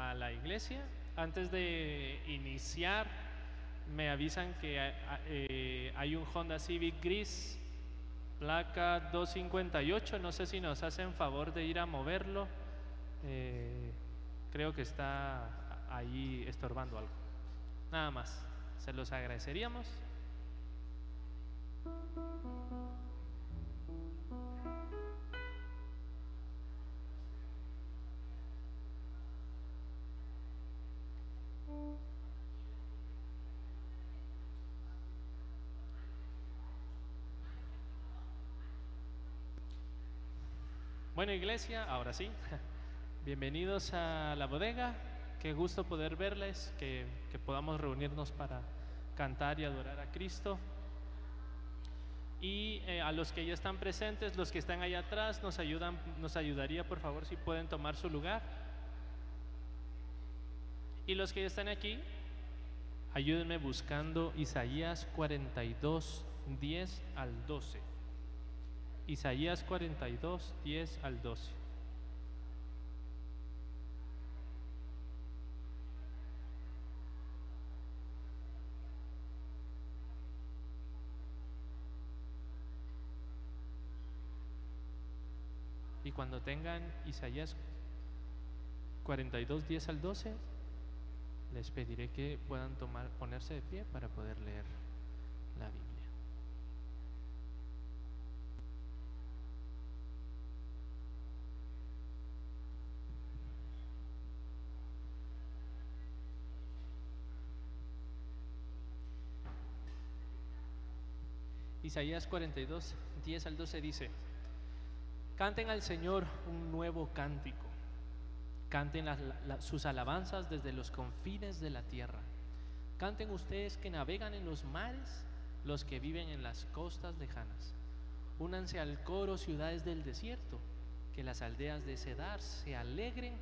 a la iglesia. Antes de iniciar, me avisan que eh, hay un Honda Civic gris, placa 258. No sé si nos hacen favor de ir a moverlo. Eh, creo que está ahí estorbando algo. Nada más. Se los agradeceríamos. Bueno, iglesia, ahora sí. Bienvenidos a la bodega. Qué gusto poder verles, que, podamos reunirnos para cantar y adorar a Cristo. Y eh, a los que ya están presentes, los que están allá atrás, nos ayudan, nos ayudaría por favor si pueden tomar su lugar. Y los que están aquí, ayúdenme buscando Isaías 42, 10 al 12. Isaías 42, 10 al 12. Y cuando tengan Isaías 42, 10 al 12, les pediré que puedan tomar, ponerse de pie para poder leer la Biblia. Isaías 42, 10 al 12 dice, canten al Señor un nuevo cántico, canten sus alabanzas desde los confines de la tierra, canten ustedes que navegan en los mares, los que viven en las costas lejanas, únanse al coro ciudades del desierto, que las aldeas de Cedar se alegren,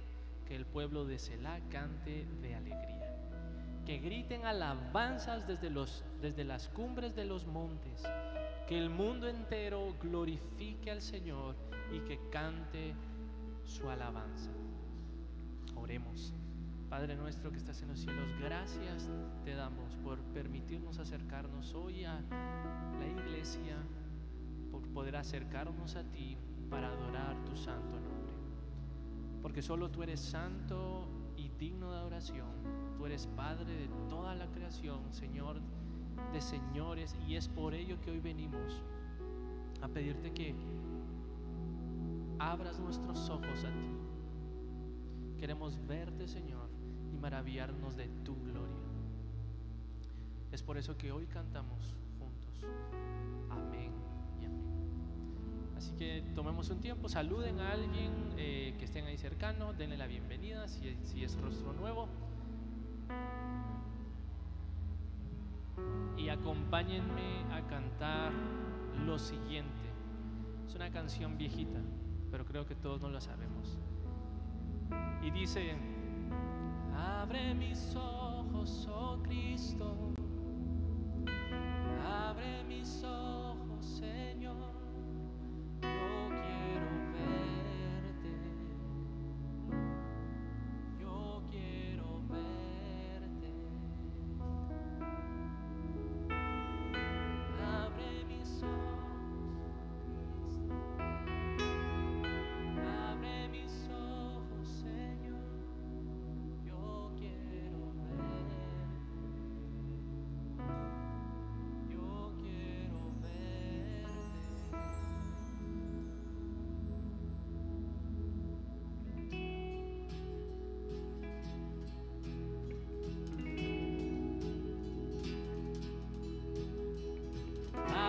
que el pueblo de Selah cante de alegría. Que griten alabanzas desde, los, desde las cumbres de los montes, que el mundo entero glorifique al Señor y que cante su alabanza. Oremos. Padre nuestro que estás en los cielos, gracias te damos por permitirnos acercarnos hoy a la iglesia, por poder acercarnos a ti para adorar tu santo nombre. Porque solo tú eres santo y digno de adoración. Tú eres Padre de toda la creación, Señor de señores, y es por ello que hoy venimos a pedirte que abras nuestros ojos a ti. Queremos verte, Señor, y maravillarnos de tu gloria. Es por eso que hoy cantamos juntos. Amén y amén. Así que tomemos un tiempo, saluden a alguien eh, que estén ahí cercano, denle la bienvenida si, si es rostro nuevo. y acompáñenme a cantar lo siguiente. Es una canción viejita, pero creo que todos no la sabemos. Y dice, abre mis ojos, oh Cristo, abre mis ojos,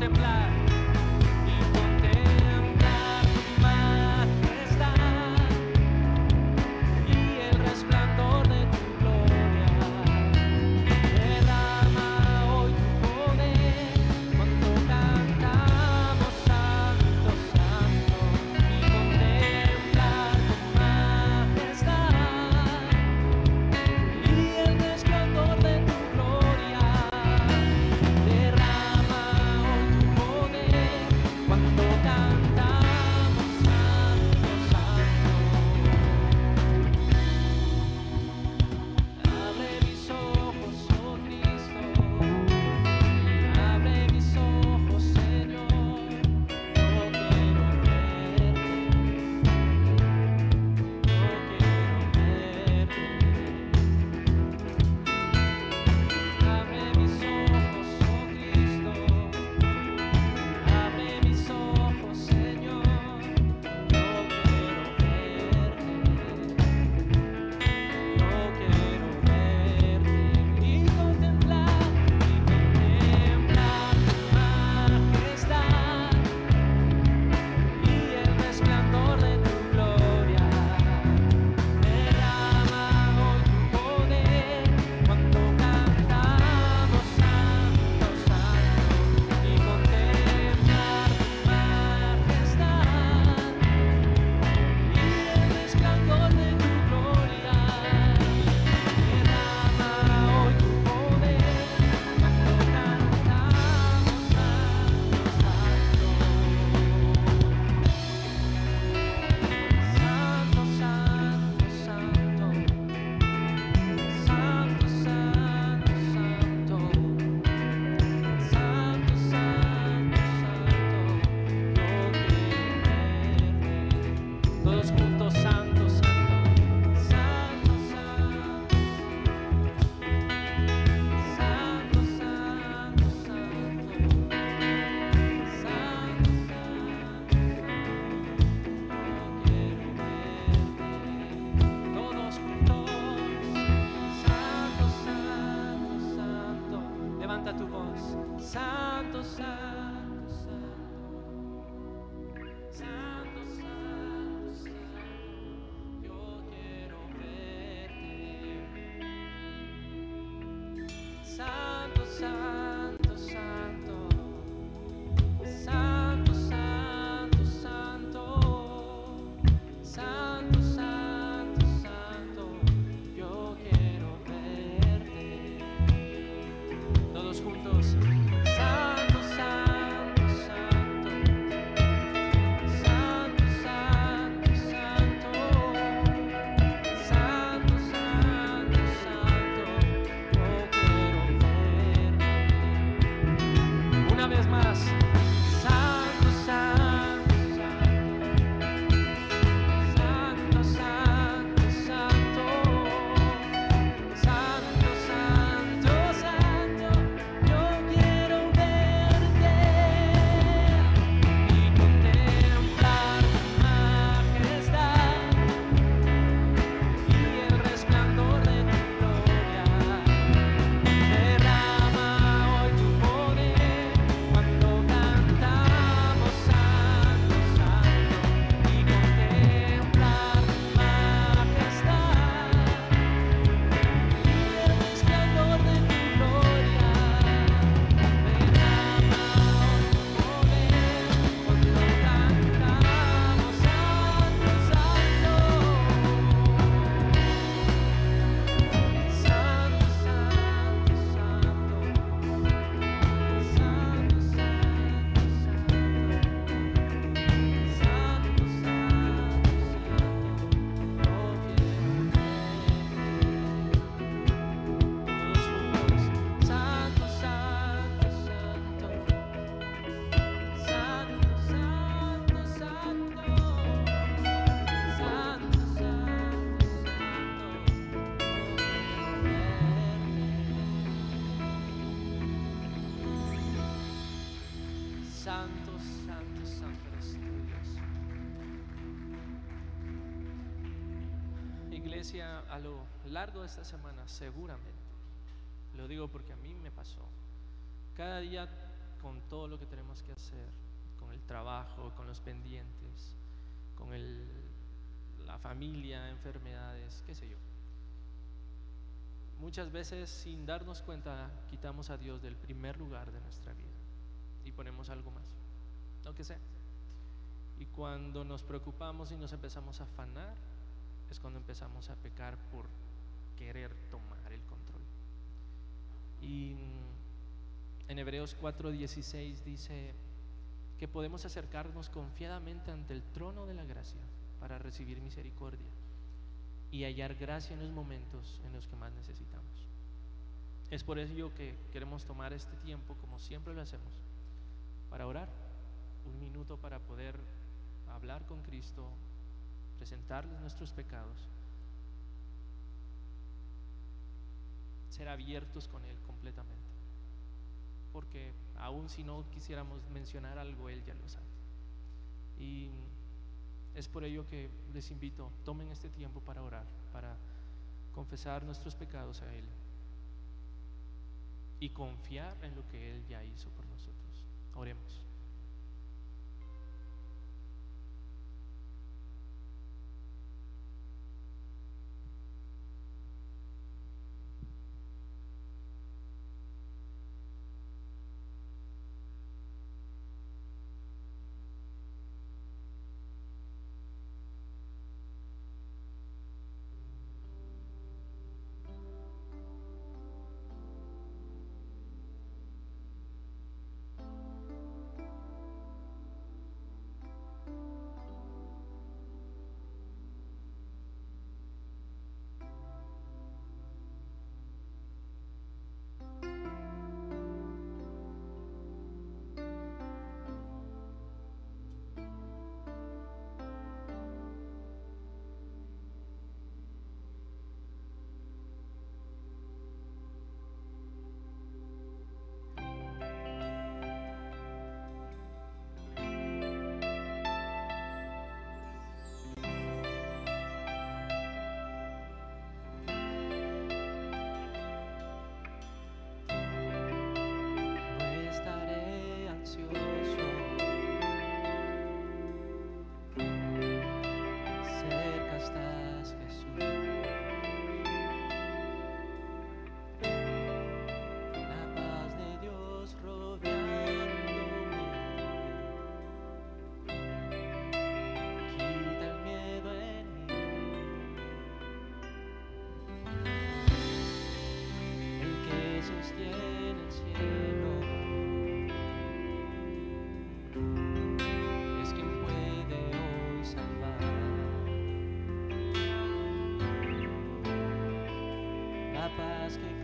temblar. Semana, seguramente, lo digo porque a mí me pasó, cada día con todo lo que tenemos que hacer, con el trabajo, con los pendientes, con el, la familia, enfermedades, qué sé yo. Muchas veces sin darnos cuenta quitamos a Dios del primer lugar de nuestra vida y ponemos algo más, lo que sea. Y cuando nos preocupamos y nos empezamos a afanar, es cuando empezamos a pecar por querer tomar el control. Y en Hebreos 4:16 dice que podemos acercarnos confiadamente ante el trono de la gracia para recibir misericordia y hallar gracia en los momentos en los que más necesitamos. Es por ello que queremos tomar este tiempo, como siempre lo hacemos, para orar, un minuto para poder hablar con Cristo, presentarles nuestros pecados, ser abiertos con Él completamente. Porque aun si no quisiéramos mencionar algo, Él ya lo sabe. Y es por ello que les invito, tomen este tiempo para orar, para confesar nuestros pecados a Él y confiar en lo que Él ya hizo por nosotros. Oremos. La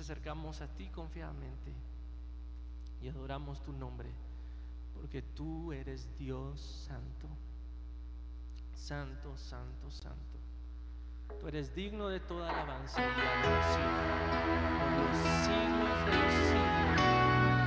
acercamos a ti confiadamente y adoramos tu nombre, porque tú eres Dios santo, santo, santo, santo. Tú eres digno de toda alabanza y adoración los de los.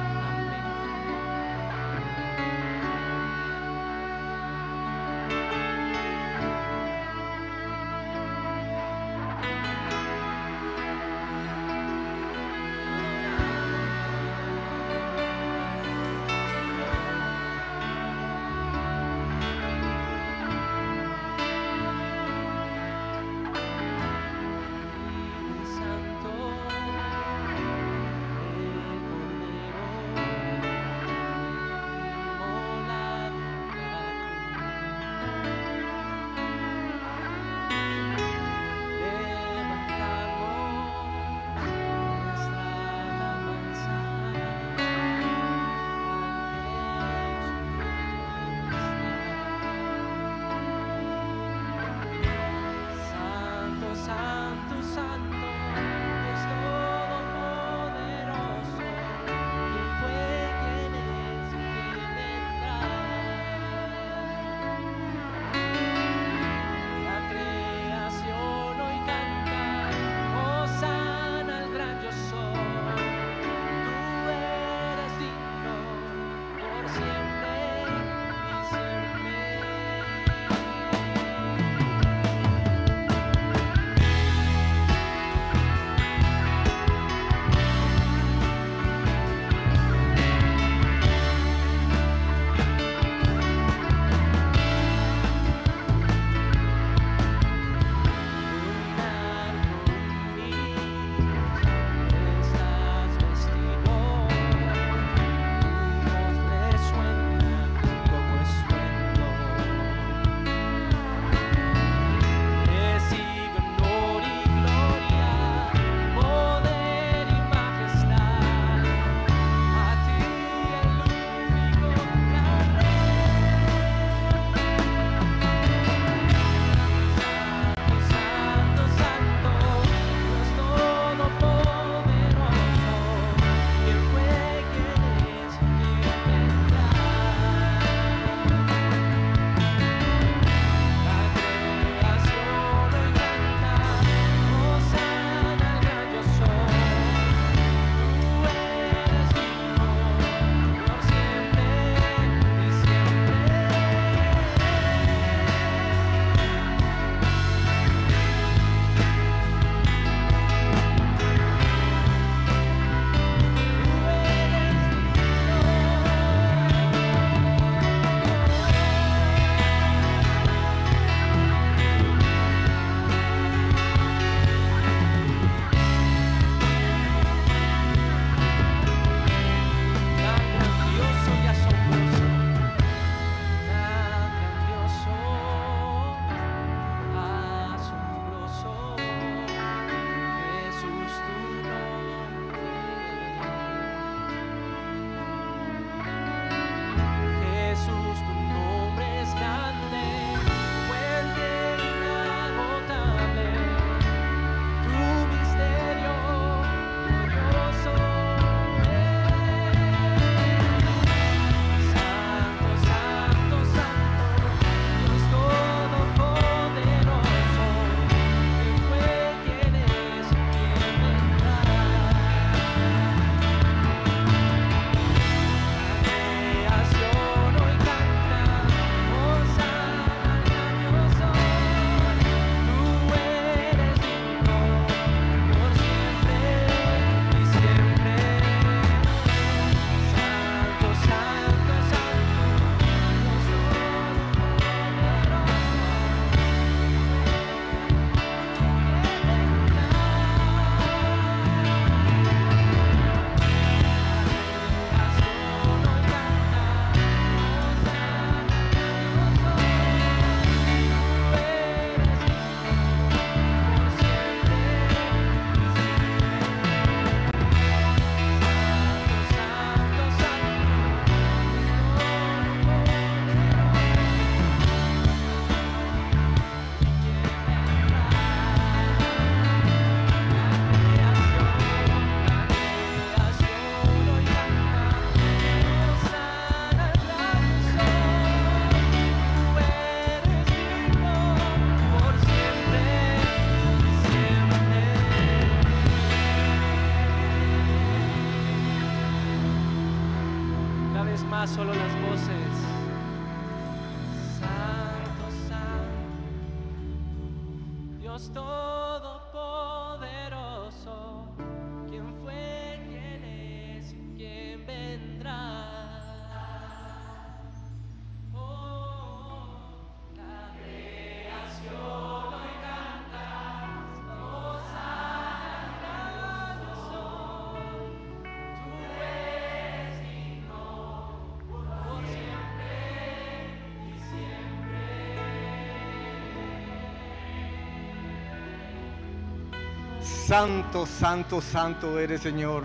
Santo, santo, santo eres Señor.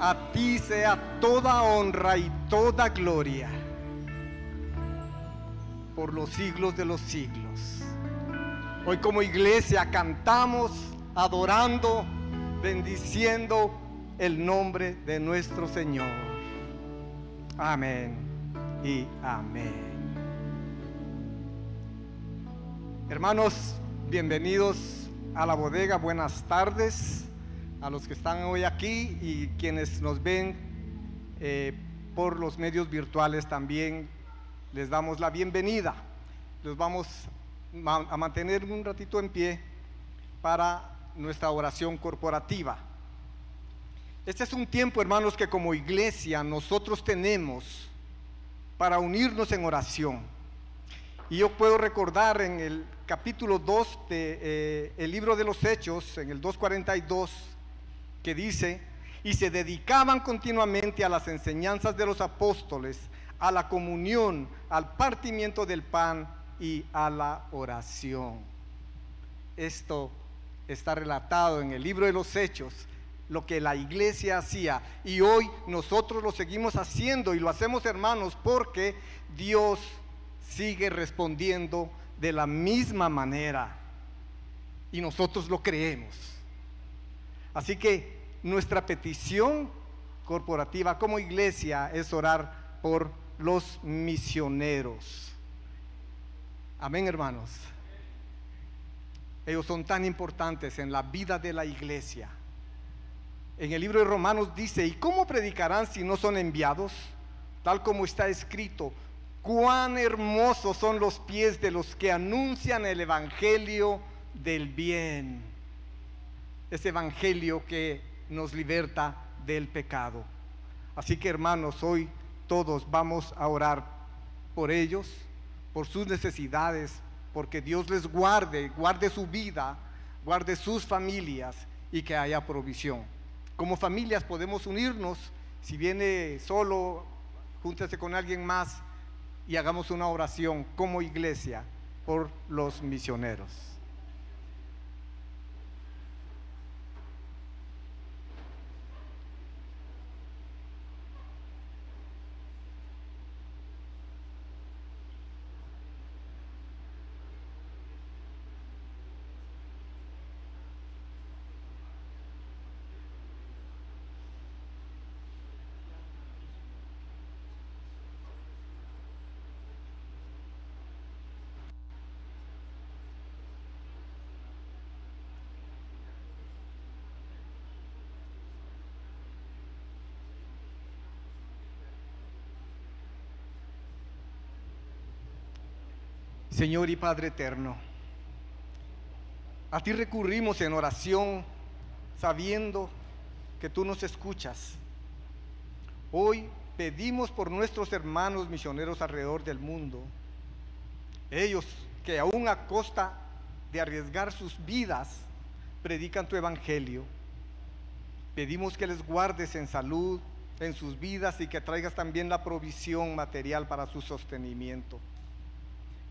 A ti sea toda honra y toda gloria por los siglos de los siglos. Hoy como iglesia cantamos adorando, bendiciendo el nombre de nuestro Señor. Amén y amén. Hermanos, bienvenidos a la bodega, buenas tardes a los que están hoy aquí y quienes nos ven eh, por los medios virtuales también les damos la bienvenida. Los vamos a mantener un ratito en pie para nuestra oración corporativa. Este es un tiempo, hermanos, que como iglesia nosotros tenemos para unirnos en oración. Y yo puedo recordar en el capítulo 2 del libro de los Hechos, en el 2.42, que dice, y se dedicaban continuamente a las enseñanzas de los apóstoles, a la comunión, al partimiento del pan y a la oración. Esto está relatado en el libro de los Hechos, lo que la iglesia hacía. Y hoy nosotros lo seguimos haciendo y lo hacemos hermanos porque Dios sigue respondiendo de la misma manera. Y nosotros lo creemos. Así que nuestra petición corporativa como iglesia es orar por los misioneros. Amén, hermanos. Ellos son tan importantes en la vida de la iglesia. En el libro de Romanos dice, ¿y cómo predicarán si no son enviados? Tal como está escrito, cuán hermosos son los pies de los que anuncian el Evangelio del bien. Ese Evangelio que nos liberta del pecado. Así que hermanos, hoy todos vamos a orar por ellos, por sus necesidades, porque Dios les guarde, guarde su vida, guarde sus familias y que haya provisión. Como familias podemos unirnos, si viene solo, júntese con alguien más y hagamos una oración como iglesia por los misioneros. Señor y Padre eterno, a ti recurrimos en oración sabiendo que tú nos escuchas. Hoy pedimos por nuestros hermanos misioneros alrededor del mundo, ellos que aún a costa de arriesgar sus vidas predican tu evangelio. Pedimos que les guardes en salud, en sus vidas y que traigas también la provisión material para su sostenimiento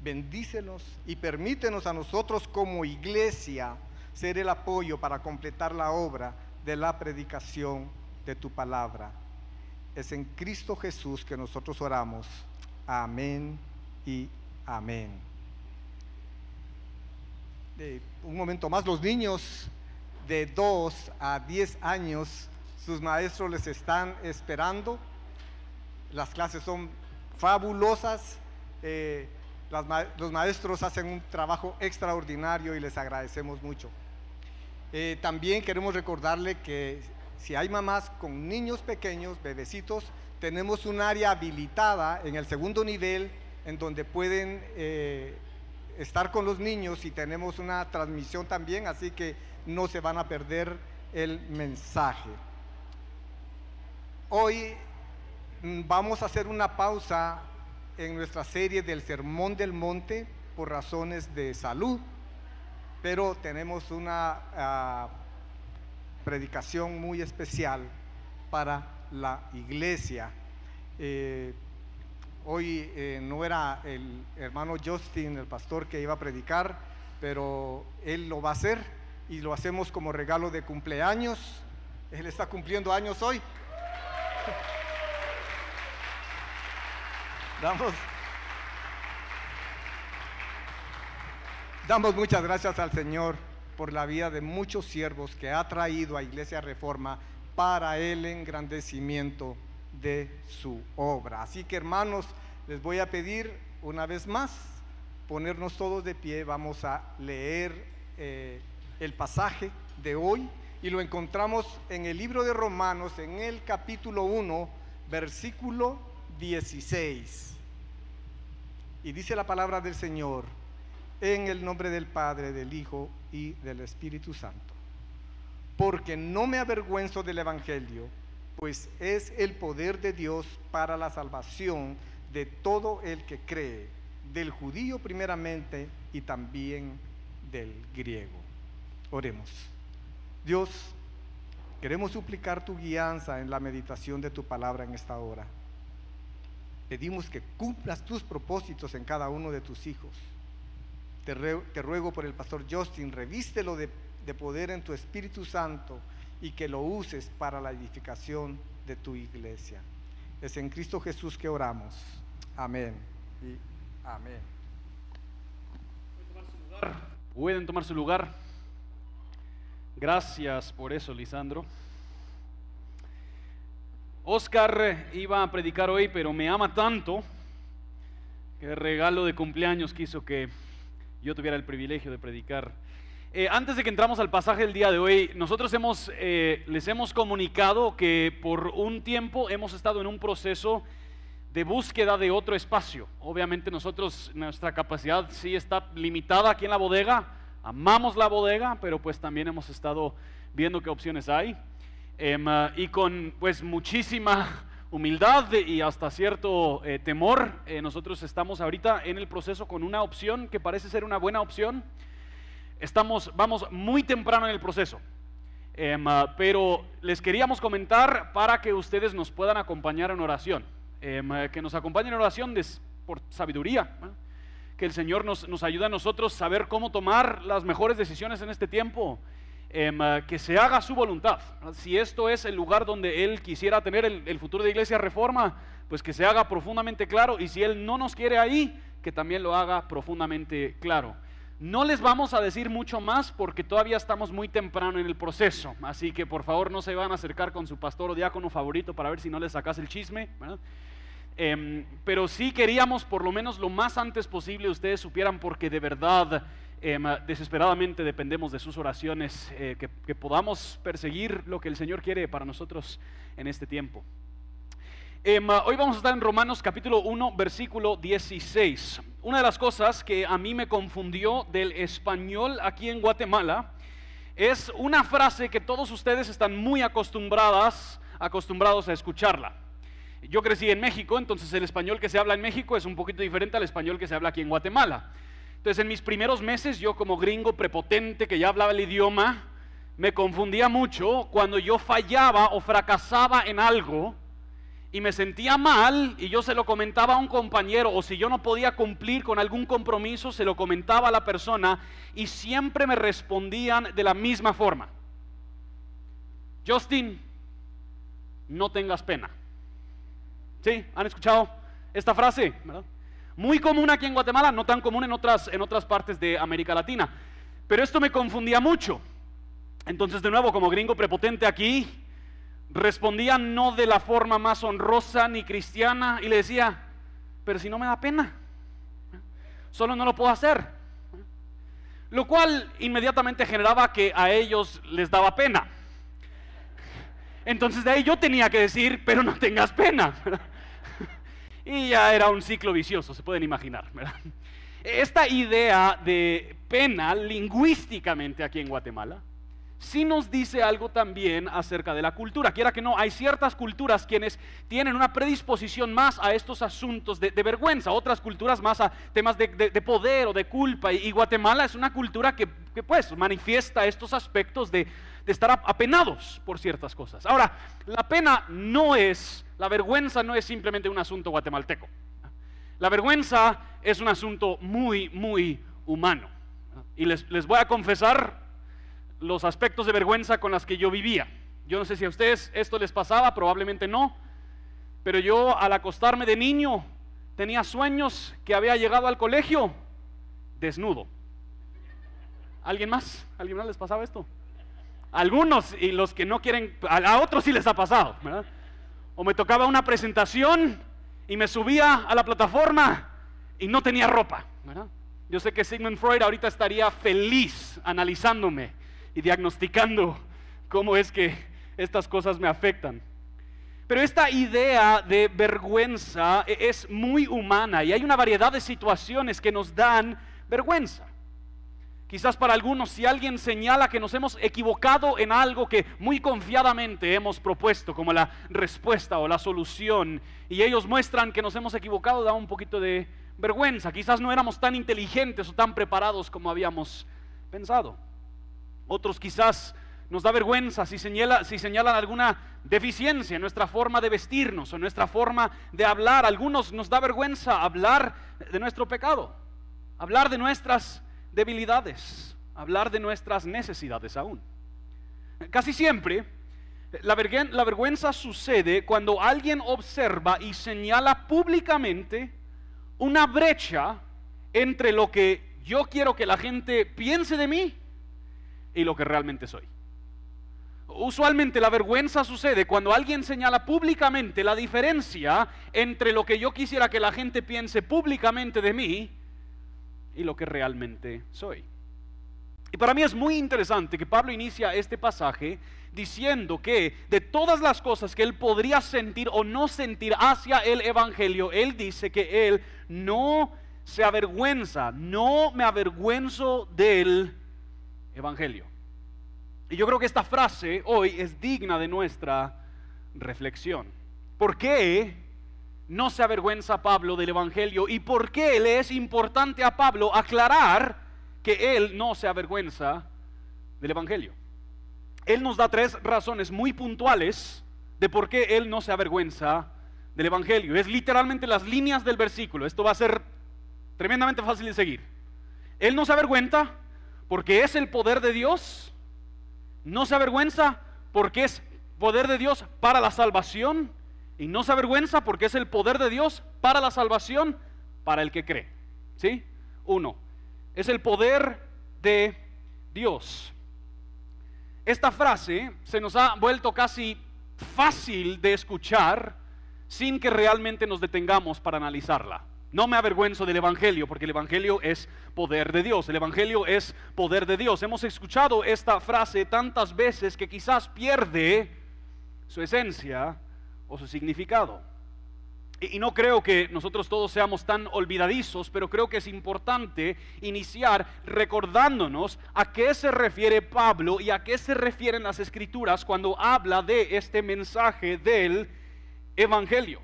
bendícenos y permítenos a nosotros como iglesia ser el apoyo para completar la obra de la predicación de tu palabra. Es en Cristo Jesús que nosotros oramos. Amén y amén. Un momento más, los niños de 2 a 10 años, sus maestros les están esperando. Las clases son fabulosas. Eh, los maestros hacen un trabajo extraordinario y les agradecemos mucho. Eh, también queremos recordarle que si hay mamás con niños pequeños, bebecitos, tenemos un área habilitada en el segundo nivel en donde pueden eh, estar con los niños y tenemos una transmisión también, así que no se van a perder el mensaje. Hoy mm, vamos a hacer una pausa en nuestra serie del Sermón del Monte por razones de salud, pero tenemos una ah, predicación muy especial para la iglesia. Eh, hoy eh, no era el hermano Justin, el pastor que iba a predicar, pero él lo va a hacer y lo hacemos como regalo de cumpleaños. Él está cumpliendo años hoy. Damos, damos muchas gracias al Señor por la vida de muchos siervos que ha traído a Iglesia Reforma para el engrandecimiento de su obra. Así que hermanos, les voy a pedir una vez más ponernos todos de pie. Vamos a leer eh, el pasaje de hoy y lo encontramos en el libro de Romanos, en el capítulo 1, versículo 16. Y dice la palabra del Señor, en el nombre del Padre, del Hijo y del Espíritu Santo. Porque no me avergüenzo del Evangelio, pues es el poder de Dios para la salvación de todo el que cree, del judío primeramente y también del griego. Oremos. Dios, queremos suplicar tu guianza en la meditación de tu palabra en esta hora. Pedimos que cumplas tus propósitos en cada uno de tus hijos. Te, ruego por el pastor Justin, revístelo de, de poder en tu Espíritu Santo y que lo uses para la edificación de tu iglesia. Es en Cristo Jesús que oramos. Amén y amén. Pueden tomar su lugar. Gracias por eso, Lisandro. Oscar iba a predicar hoy, pero me ama tanto que regalo de cumpleaños quiso que yo tuviera el privilegio de predicar. Eh, antes de que entramos al pasaje del día de hoy, nosotros hemos, eh, les hemos comunicado que por un tiempo hemos estado en un proceso de búsqueda de otro espacio. Obviamente nosotros, nuestra capacidad sí está limitada aquí en la bodega, amamos la bodega, pero pues también hemos estado viendo qué opciones hay. Em, ah, y con pues muchísima humildad y hasta cierto eh, temor, eh, nosotros estamos ahorita en el proceso con una opción que parece ser una buena opción. Estamos, vamos muy temprano en el proceso, em, ah, pero les queríamos comentar para que ustedes nos puedan acompañar en oración, em, ah, que nos acompañen en oración por sabiduría, que el Señor nos, nos ayude a nosotros saber cómo tomar las mejores decisiones en este tiempo Ah, que se haga su voluntad. Si esto es el lugar donde Él quisiera tener el, futuro de Iglesia Reforma, pues que se haga profundamente claro. Y si Él no nos quiere ahí, que también lo haga profundamente claro. No les vamos a decir mucho más porque todavía estamos muy temprano en el proceso. Así que por favor no se van a acercar con su pastor o diácono favorito para ver si no les sacas el chisme. Em, pero sí queríamos por lo menos lo más antes posible ustedes supieran porque de verdad Em, desesperadamente dependemos de sus oraciones, eh, que, podamos perseguir lo que el Señor quiere para nosotros en este tiempo. Em, hoy vamos a estar en Romanos capítulo 1, versículo 16. Una de las cosas que a mí me confundió del español aquí en Guatemala es una frase que todos ustedes están muy acostumbradas, acostumbrados a escucharla. Yo crecí en México, entonces el español que se habla en México es un poquito diferente al español que se habla aquí en Guatemala. Entonces, en mis primeros meses, yo como gringo prepotente que ya hablaba el idioma, me confundía mucho cuando yo fallaba o fracasaba en algo y me sentía mal y yo se lo comentaba a un compañero o si yo no podía cumplir con algún compromiso, se lo comentaba a la persona y siempre me respondían de la misma forma. Justin, no tengas pena. ¿Sí? ¿Han escuchado esta frase? ¿verdad? Muy común aquí en Guatemala, no tan común en otras, en otras partes de América Latina. Pero esto me confundía mucho. Entonces, de nuevo, como gringo prepotente aquí, respondía no de la forma más honrosa ni cristiana y le decía, pero si no me da pena, solo no lo puedo hacer. Lo cual inmediatamente generaba que a ellos les daba pena. Entonces de ahí yo tenía que decir, pero no tengas pena. Y ya era un ciclo vicioso, se pueden imaginar. Esta idea de pena lingüísticamente aquí en Guatemala sí nos dice algo también acerca de la cultura. Quiera que no, hay ciertas culturas quienes tienen una predisposición más a estos asuntos de, vergüenza, otras culturas más a temas de, poder o de culpa. Y, Guatemala es una cultura que, pues manifiesta estos aspectos de estar apenados por ciertas cosas. Ahora, la pena no es, la vergüenza no es simplemente un asunto guatemalteco. La vergüenza es un asunto muy, muy humano. Y les, les voy a confesar los aspectos de vergüenza con las que yo vivía. Yo no sé si a ustedes esto les pasaba, probablemente no, pero yo al acostarme de niño tenía sueños que había llegado al colegio desnudo. ¿Alguien más? ¿Alguien más les pasaba esto? Algunos y los que no quieren, a otros sí les ha pasado, O me tocaba una presentación y me subía a la plataforma y no tenía ropa, Yo sé que Sigmund Freud ahorita estaría feliz analizándome y diagnosticando cómo es que estas cosas me afectan. Pero esta idea de vergüenza e-, es muy humana y hay una variedad de situaciones que nos dan vergüenza. Quizás para algunos, si alguien señala que nos hemos equivocado en algo que muy confiadamente hemos propuesto como la respuesta o la solución, y ellos muestran que nos hemos equivocado, da un poquito de vergüenza. Quizás no éramos tan inteligentes o tan preparados como habíamos pensado. Otros quizás nos da vergüenza si, señala, si señalan alguna deficiencia en nuestra forma de vestirnos o en nuestra forma de hablar. Algunos nos da vergüenza hablar de nuestro pecado, hablar de nuestras debilidades, hablar de nuestras necesidades aún. Casi siempre la, la vergüenza sucede cuando alguien observa y señala públicamente una brecha entre lo que yo quiero que la gente piense de mí y lo que realmente soy. Usualmente la vergüenza sucede cuando alguien señala públicamente la diferencia entre lo que yo quisiera que la gente piense públicamente de mí y lo que realmente soy. Y para mí es muy interesante que Pablo inicia este pasaje diciendo que de todas las cosas que él podría sentir o no sentir hacia el Evangelio, él dice que él no se avergüenza, no me avergüenzo del Evangelio. Y yo creo que esta frase hoy es digna de nuestra reflexión. ¿Por qué no se avergüenza Pablo del Evangelio? ¿Y por qué le es importante a Pablo aclarar que él no se avergüenza del Evangelio? Él nos da tres razones muy puntuales de por qué él no se avergüenza del Evangelio. Es literalmente las líneas del versículo. Esto va a ser tremendamente fácil de seguir. Él no se avergüenza porque es el poder de Dios no se avergüenza porque es poder de Dios para la salvación y no se avergüenza porque es el poder de Dios para la salvación para el que cree. ¿Sí? Uno, es el poder de Dios. Esta frase se nos ha vuelto casi fácil de escuchar sin que realmente nos detengamos para analizarla. No me avergüenzo del Evangelio, porque el Evangelio es poder de Dios. El Evangelio es poder de Dios. Hemos escuchado esta frase tantas veces que quizás pierde su esencia o su significado. Y, no creo que nosotros todos seamos tan olvidadizos, pero creo que es importante iniciar recordándonos a qué se refiere Pablo y a qué se refieren las escrituras cuando habla de este mensaje del Evangelio.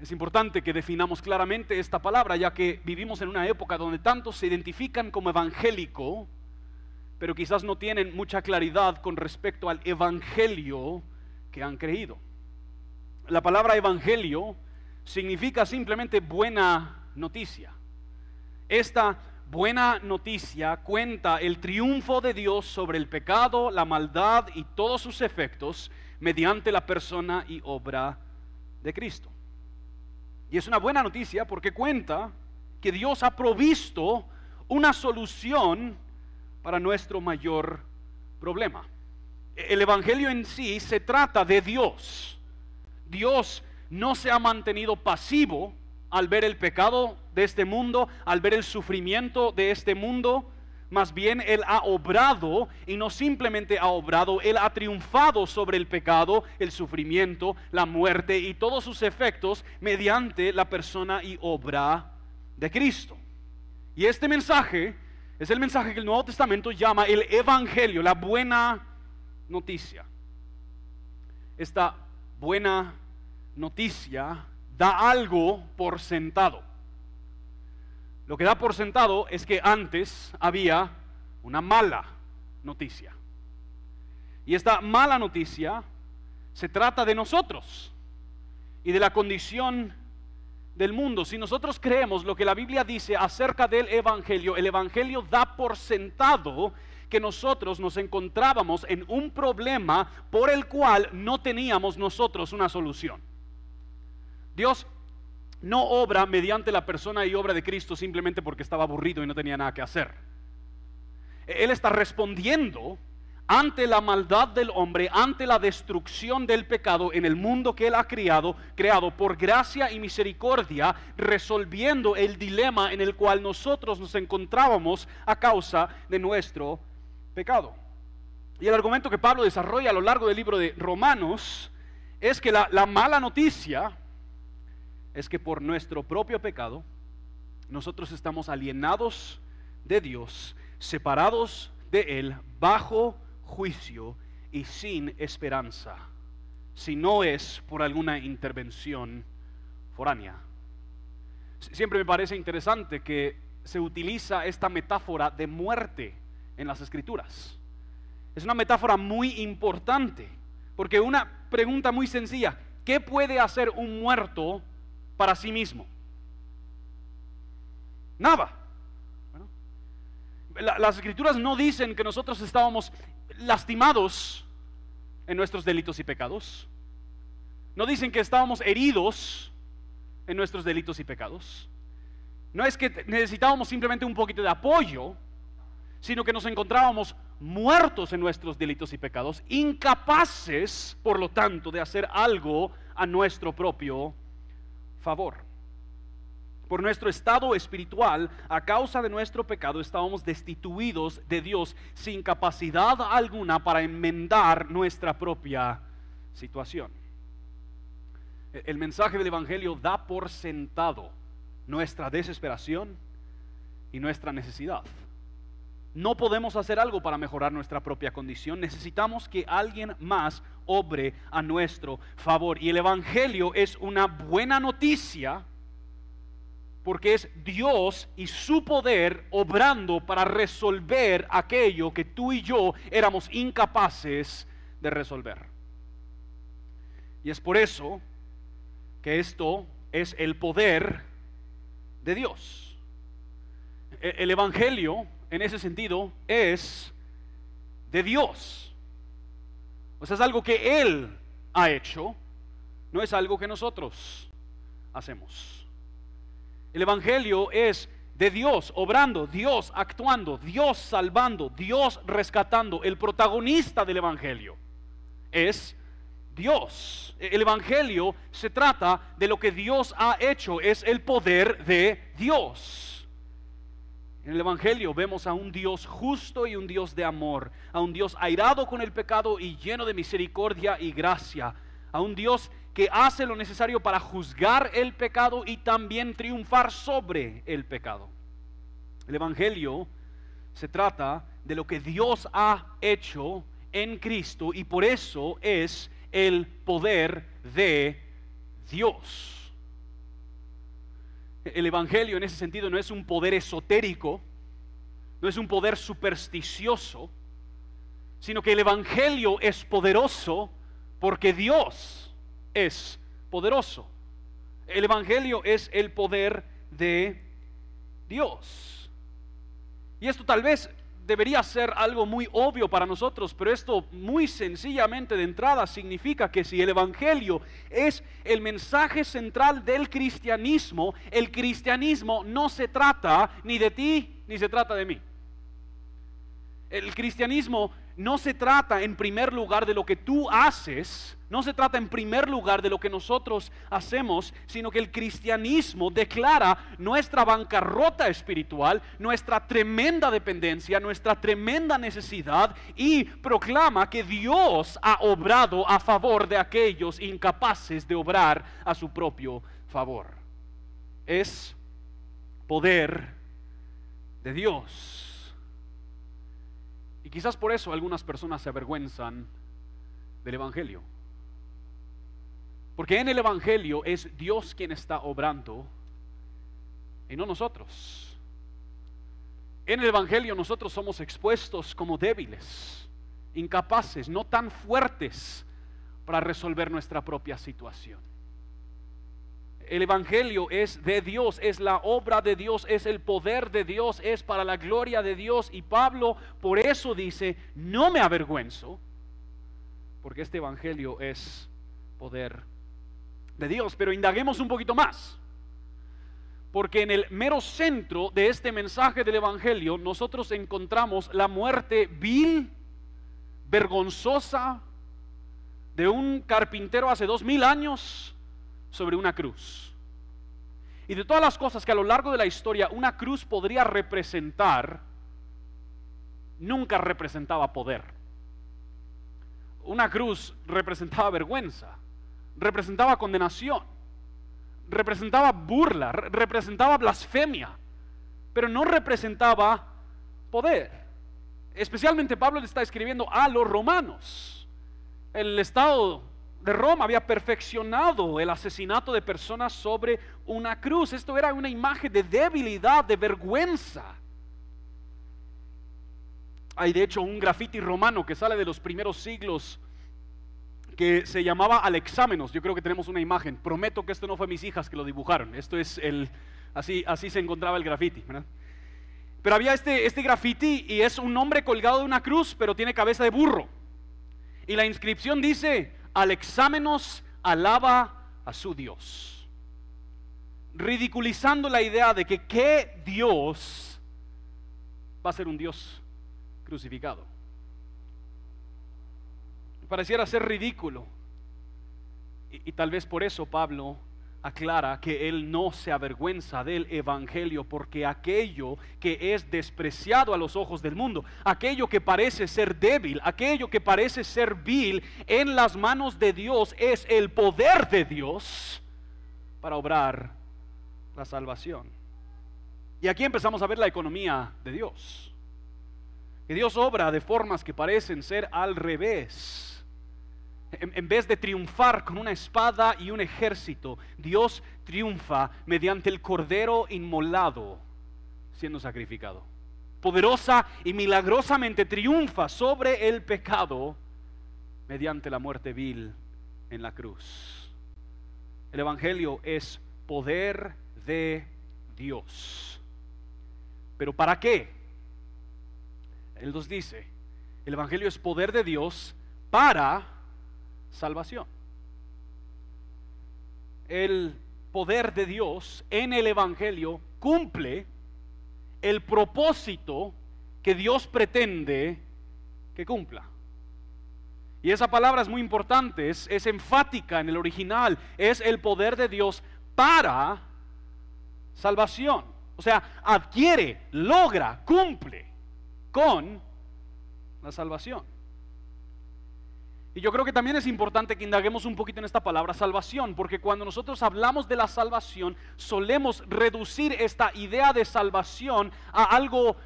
Es importante que definamos claramente esta palabra, ya que vivimos en una época donde tantos se identifican como evangélico, pero quizás no tienen mucha claridad con respecto al evangelio que han creído. La palabra evangelio significa simplemente buena noticia. Esta buena noticia cuenta el triunfo de Dios sobre el pecado, la maldad y todos sus efectos mediante la persona y obra de Cristo. Y es una buena noticia porque cuenta que Dios ha provisto una solución para nuestro mayor problema. El Evangelio en sí se trata de Dios. Dios no se ha mantenido pasivo al ver el pecado de este mundo, al ver el sufrimiento de este mundo. más bien Él ha obrado y no simplemente ha obrado, Él ha triunfado sobre el pecado, el sufrimiento, la muerte y todos sus efectos mediante la persona y obra de Cristo. Y este mensaje es el mensaje que el Nuevo Testamento llama el Evangelio, la buena noticia. Esta buena noticia da algo por sentado. Lo que da por sentado es que antes había una mala noticia. Y esta mala noticia se trata de nosotros y de la condición del mundo. Si nosotros creemos lo que la Biblia dice acerca del Evangelio, el Evangelio da por sentado que nosotros nos encontrábamos en un problema por el cual no teníamos nosotros una solución. Dios no obra mediante la persona y obra de Cristo simplemente porque estaba aburrido y no tenía nada que hacer. Él está respondiendo ante la maldad del hombre, ante la destrucción del pecado en el mundo que Él ha creado, creado por gracia y misericordia, resolviendo el dilema en el cual nosotros nos encontrábamos a causa de nuestro pecado. Y el argumento que Pablo desarrolla a lo largo del libro de Romanos es que la, la mala noticia es que por nuestro propio pecado nosotros estamos alienados de Dios, separados de Él, bajo juicio y sin esperanza, si no es por alguna intervención foránea. Siempre me parece interesante que se utiliza esta metáfora de muerte en las escrituras. Es una metáfora muy importante, porque una pregunta muy sencilla, ¿qué puede hacer un muerto para sí mismo? Nada. las escrituras no dicen que nosotros estábamos lastimados en nuestros delitos y pecados. No dicen que estábamos heridos en nuestros delitos y pecados. No es que necesitábamos simplemente un poquito de apoyo, sino que nos encontrábamos muertos en nuestros delitos y pecados, incapaces, por lo tanto, de hacer algo a nuestro propio favor. Por nuestro estado espiritual, a causa de nuestro pecado, estábamos destituidos de Dios sin capacidad alguna para enmendar nuestra propia situación. E-, el mensaje del Evangelio da por sentado nuestra desesperación y nuestra necesidad. No podemos hacer algo para mejorar nuestra propia condición. Necesitamos que alguien más obre a nuestro favor. Y el Evangelio es una buena noticia porque es Dios y su poder obrando para resolver aquello que tú y yo éramos incapaces de resolver. Y es por eso que esto es el poder de Dios. E-, el Evangelio en ese sentido es de Dios. O sea, es algo que Él ha hecho, no es algo que nosotros hacemos. El Evangelio es de Dios obrando, Dios actuando, Dios salvando, Dios rescatando. El protagonista del Evangelio es Dios. El Evangelio se trata de lo que Dios ha hecho, es el poder de Dios. En el Evangelio vemos a un Dios justo y un Dios de amor, a un Dios airado con el pecado y lleno de misericordia y gracia, a un Dios que hace lo necesario para juzgar el pecado y también triunfar sobre el pecado. El Evangelio se trata de lo que Dios ha hecho en Cristo y por eso es el poder de Dios. El Evangelio en ese sentido no es un poder esotérico, no es un poder supersticioso, sino que el Evangelio es poderoso porque Dios es poderoso. El Evangelio es el poder de Dios. Y esto tal vez debería ser algo muy obvio para nosotros, pero esto muy sencillamente de entrada significa que si el Evangelio es el mensaje central del cristianismo, el cristianismo no se trata ni de ti ni se trata de mí. El cristianismo no se trata en primer lugar de lo que tú haces, No se trata en primer lugar de lo que nosotros hacemos, sino que el cristianismo declara nuestra bancarrota espiritual, nuestra tremenda dependencia, nuestra tremenda necesidad y proclama que Dios ha obrado a favor de aquellos incapaces de obrar a su propio favor. Es poder de Dios. Y quizás por eso algunas personas se avergüenzan del Evangelio. Porque en el Evangelio es Dios quien está obrando y no nosotros. En el Evangelio nosotros somos expuestos como débiles, incapaces, no tan fuertes para resolver nuestra propia situación. El Evangelio es de Dios, es la obra de Dios, es el poder de Dios, es para la gloria de Dios. Y Pablo por eso dice, no me avergüenzo, porque este Evangelio es poder Dios. Pero indaguemos un poquito más. Porque en el mero centro de este mensaje del Evangelio nosotros encontramos la muerte vil, vergonzosa, de un carpintero hace dos mil años sobre una cruz. Y de todas las cosas que a lo largo de la historia una cruz podría representar, nunca representaba poder. Una cruz representaba vergüenza representaba condenación, representaba burla, representaba blasfemia, pero no representaba poder. Especialmente Pablo le está escribiendo a los romanos. El Estado de Roma había perfeccionado el asesinato de personas sobre una cruz. Esto era una imagen de debilidad, de vergüenza. Hay de hecho un grafiti romano que sale de los primeros siglos que se llamaba Alexámenos. Yo creo que tenemos una imagen. Prometo que esto no fue mis hijas que lo dibujaron. Esto es el, así, así se encontraba el graffiti. Pero había este, este graffiti y es un hombre colgado de una cruz, pero tiene cabeza de burro. Y la inscripción dice, Alexámenos alaba a su Dios. Ridiculizando la idea de que qué Dios va a ser un Dios crucificado pareciera ser ridículo. Y, tal vez por eso Pablo aclara que él no se avergüenza del Evangelio, porque aquello que es despreciado a los ojos del mundo, aquello que parece ser débil, aquello que parece ser vil, en las manos de Dios es el poder de Dios para obrar la salvación. Y aquí empezamos a ver la economía de Dios. Que Dios obra de formas que parecen ser al revés en, vez de triunfar con una espada y un ejército, Dios triunfa mediante el cordero inmolado siendo sacrificado. Poderosa y milagrosamente triunfa sobre el pecado mediante la muerte vil en la cruz. El Evangelio es poder de Dios. ¿Pero para qué? Él nos dice, el Evangelio es poder de Dios para salvación. El poder de Dios en el Evangelio cumple el propósito que Dios pretende que cumpla. Y esa palabra es muy importante, es, es, enfática en el original, es el poder de Dios para salvación. O sea, adquiere, logra, cumple con la salvación. Y yo creo que también es importante que indaguemos un poquito en esta palabra salvación, porque cuando nosotros hablamos de la salvación, solemos reducir esta idea de salvación a algo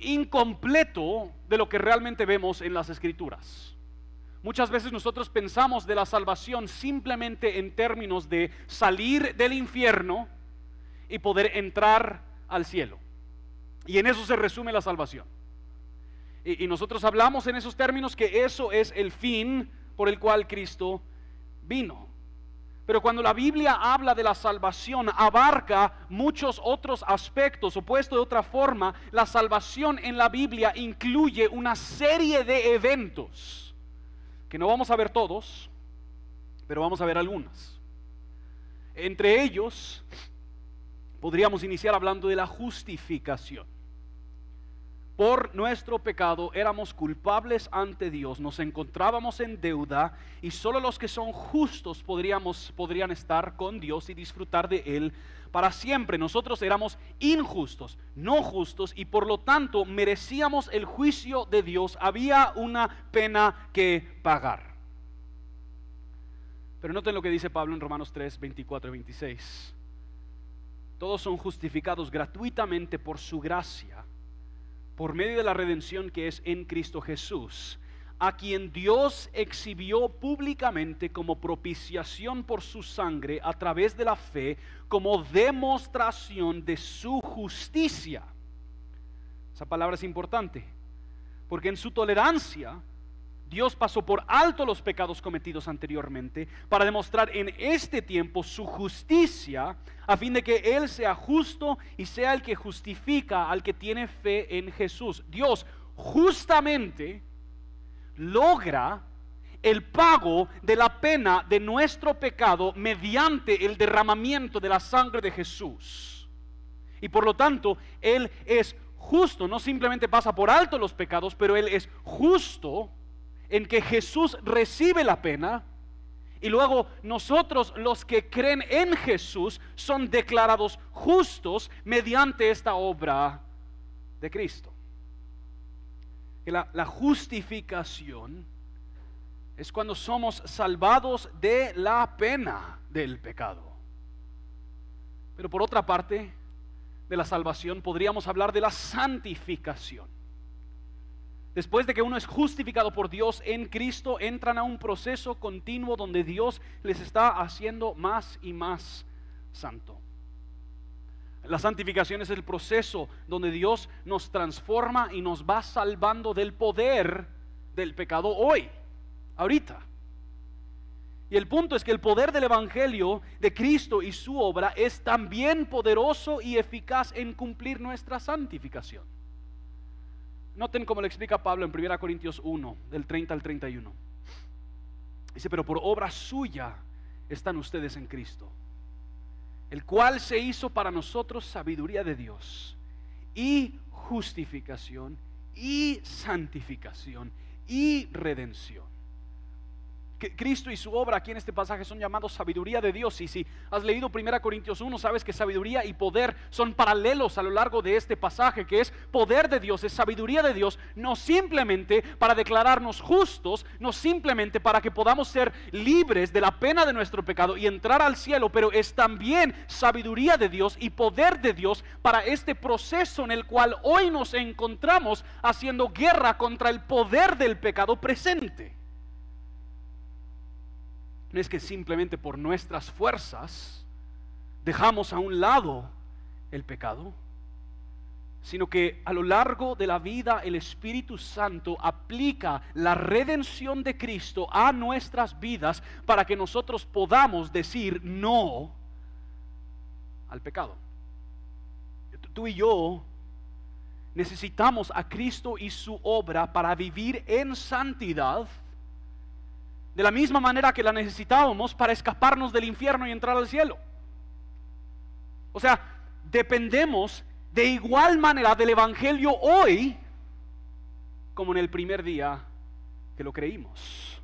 incompleto de lo que realmente vemos en las escrituras. Muchas veces nosotros pensamos de la salvación simplemente en términos de salir del infierno y poder entrar al cielo. Y en eso se resume la salvación. Y, nosotros hablamos en esos términos que eso es el fin por el cual Cristo vino. Pero cuando la Biblia habla de la salvación, abarca muchos otros aspectos, o puesto de otra forma, la salvación en la Biblia incluye una serie de eventos, que no vamos a ver todos, pero vamos a ver algunas. Entre ellos, podríamos iniciar hablando de la justificación. Por nuestro pecado éramos culpables ante Dios, nos encontrábamos en deuda y solo los que son justos podríamos, podrían estar con Dios y disfrutar de Él para siempre. Nosotros éramos injustos, no justos y por lo tanto merecíamos el juicio de Dios. Había una pena que pagar. Pero noten lo que dice Pablo en Romanos 3, 24 y 26. Todos son justificados gratuitamente por su gracia por medio de la redención que es en Cristo Jesús, a quien Dios exhibió públicamente como propiciación por su sangre a través de la fe, como demostración de su justicia. Esa palabra es importante, porque en su tolerancia, Dios pasó por alto los pecados cometidos anteriormente para demostrar en este tiempo su justicia a fin de que Él sea justo y sea el que justifica al que tiene fe en Jesús. Dios justamente logra el pago de la pena de nuestro pecado mediante el derramamiento de la sangre de Jesús. Y por lo tanto, Él es justo, no simplemente pasa por alto los pecados, pero Él es justo en que Jesús recibe la pena y luego nosotros los que creen en Jesús son declarados justos mediante esta obra de Cristo. La, la, justificación es cuando somos salvados de la pena del pecado. Pero por otra parte de la salvación podríamos hablar de la santificación. Después de que uno es justificado por Dios en Cristo, entran a un proceso continuo donde Dios les está haciendo más y más santo. La santificación es el proceso donde Dios nos transforma y nos va salvando del poder del pecado hoy, ahorita. Y el punto es que el poder del Evangelio de Cristo y su obra es también poderoso y eficaz en cumplir nuestra santificación. Noten cómo le explica Pablo en 1 Corintios 1, del 30 al 31. Dice, pero por obra suya están ustedes en Cristo, el cual se hizo para nosotros sabiduría de Dios y justificación y santificación y redención. Cristo y su obra aquí en este pasaje son llamados sabiduría de Dios. Y si has leído 1 Corintios 1, sabes que sabiduría y poder son paralelos a lo largo de este pasaje, que es poder de Dios, es sabiduría de Dios, no simplemente para declararnos justos, no simplemente para que podamos ser libres de la pena de nuestro pecado y entrar al cielo, pero es también sabiduría de Dios y poder de Dios para este proceso en el cual hoy nos encontramos haciendo guerra contra el poder del pecado presente. No es que simplemente por nuestras fuerzas dejamos a un lado el pecado, sino que a lo largo de la vida el Espíritu Santo aplica la redención de Cristo a nuestras vidas para que nosotros podamos decir no al pecado. Tú y yo necesitamos a Cristo y su obra para vivir en santidad de la misma manera que la necesitábamos para escaparnos del infierno y entrar al cielo. O sea, dependemos de igual manera del Evangelio hoy como en el primer día que lo creímos.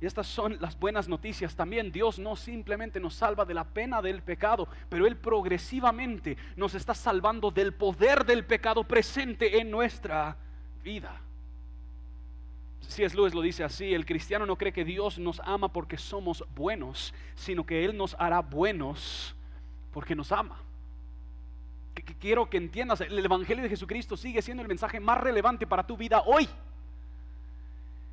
Y estas son las buenas noticias también. Dios no simplemente nos salva de la pena del pecado, pero Él progresivamente nos está salvando del poder del pecado presente en nuestra vida. Si es Luis lo dice así, el cristiano no cree que Dios nos ama porque somos buenos, sino que Él nos hará buenos porque nos ama. Quiero que entiendas, el Evangelio de Jesucristo sigue siendo el mensaje más relevante para tu vida hoy.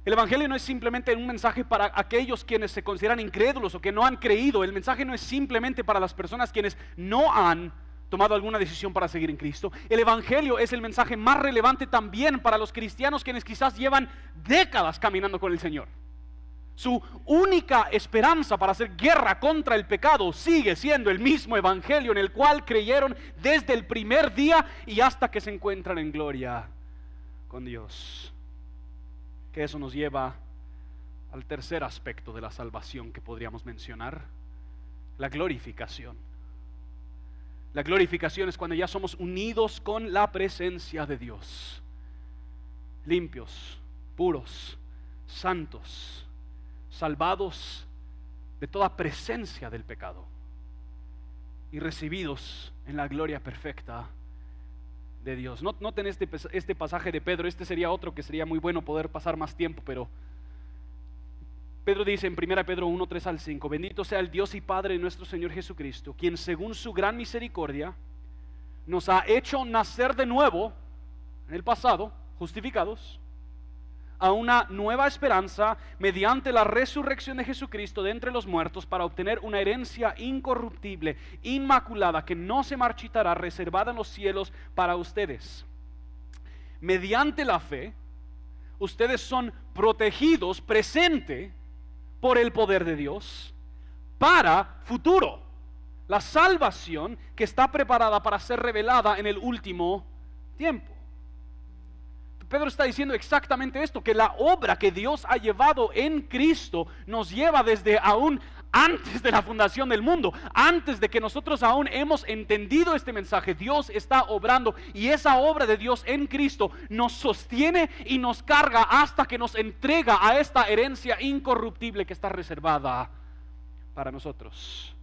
El Evangelio no es simplemente un mensaje para aquellos quienes se consideran incrédulos o que no han creído. El mensaje no es simplemente para las personas quienes no han tomado alguna decisión para seguir en Cristo. El Evangelio es el mensaje más relevante también para los cristianos quienes quizás llevan décadas caminando con el Señor. Su única esperanza para hacer guerra contra el pecado sigue siendo el mismo Evangelio en el cual creyeron desde el primer día y hasta que se encuentran en gloria con Dios. Que eso nos lleva al tercer aspecto de la salvación que podríamos mencionar, la glorificación. La glorificación es cuando ya somos unidos con la presencia de Dios. Limpios, puros, santos, salvados de toda presencia del pecado y recibidos en la gloria perfecta de Dios. Noten este, este pasaje de Pedro, este sería otro que sería muy bueno poder pasar más tiempo, pero Pedro dice en 1 Pedro 1, 3 al 5, bendito sea el Dios y Padre de nuestro Señor Jesucristo, quien según su gran misericordia nos ha hecho nacer de nuevo en el pasado, justificados, a una nueva esperanza mediante la resurrección de Jesucristo de entre los muertos para obtener una herencia incorruptible, inmaculada, que no se marchitará, reservada en los cielos para ustedes. Mediante la fe, ustedes son protegidos presente por el poder de Dios para futuro. La salvación que está preparada para ser revelada en el último tiempo. Pedro está diciendo exactamente esto, que la obra que Dios ha llevado en Cristo nos lleva desde aún antes de la fundación del mundo, antes de que nosotros aún hemos entendido este mensaje, Dios está obrando y esa obra de Dios en Cristo nos sostiene y nos carga hasta que nos entrega a esta herencia incorruptible que está reservada para nosotros.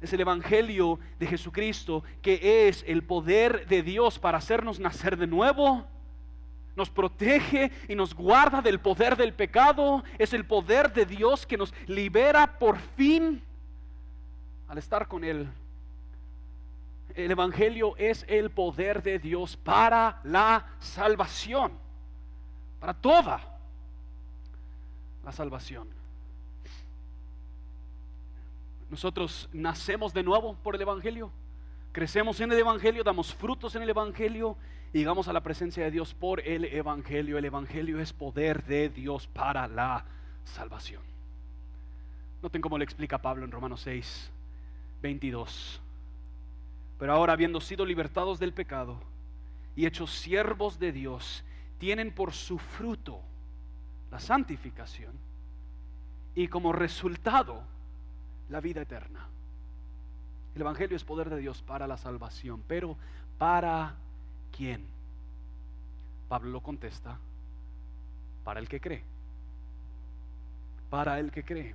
Es el Evangelio de Jesucristo que es el poder de Dios para hacernos nacer de nuevo nos protege y nos guarda del poder del pecado. Es el poder de Dios que nos libera por fin al estar con Él. El Evangelio es el poder de Dios para la salvación, para toda la salvación. Nosotros nacemos de nuevo por el Evangelio, crecemos en el Evangelio, damos frutos en el Evangelio y llegamos a la presencia de Dios por el Evangelio. El Evangelio es poder de Dios para la salvación. Noten cómo le explica Pablo en Romanos 6, 22. Pero ahora, habiendo sido libertados del pecado y hechos siervos de Dios, tienen por su fruto la santificación y como resultado la vida eterna. El Evangelio es poder de Dios para la salvación, pero para quién? Pablo lo contesta, para el que cree. Para el que cree.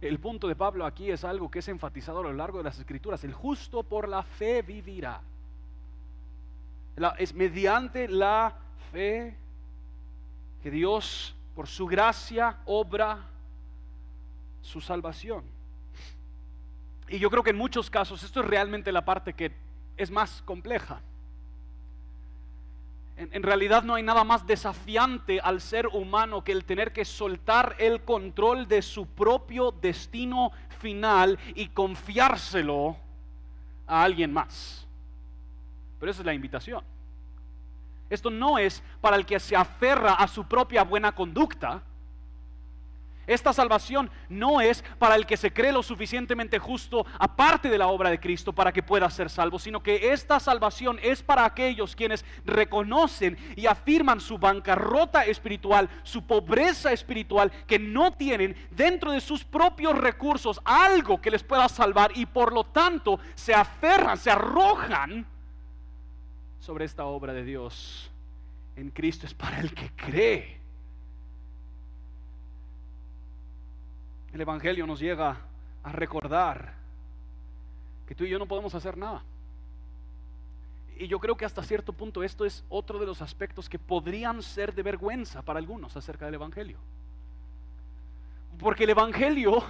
El punto de Pablo aquí es algo que es enfatizado a lo largo de las escrituras. El justo por la fe vivirá. es mediante la fe que Dios, por su gracia, obra su salvación. Y yo creo que en muchos casos esto es realmente la parte que es más compleja. En, realidad no hay nada más desafiante al ser humano que el tener que soltar el control de su propio destino final y confiárselo a alguien más. Pero esa es la invitación. Esto no es para el que se aferra a su propia buena conducta, esta salvación no es para el que se cree lo suficientemente justo aparte de la obra de Cristo para que pueda ser salvo, sino que esta salvación es para aquellos quienes reconocen y afirman su bancarrota espiritual, su pobreza espiritual, que no tienen dentro de sus propios recursos algo que les pueda salvar y por lo tanto se aferran, se arrojan sobre esta obra de Dios. En Cristo es para el que cree. El Evangelio nos llega a recordar que tú y yo no podemos hacer nada. Y yo creo que hasta cierto punto esto es otro de los aspectos que podrían ser de vergüenza para algunos acerca del Evangelio. Porque el Evangelio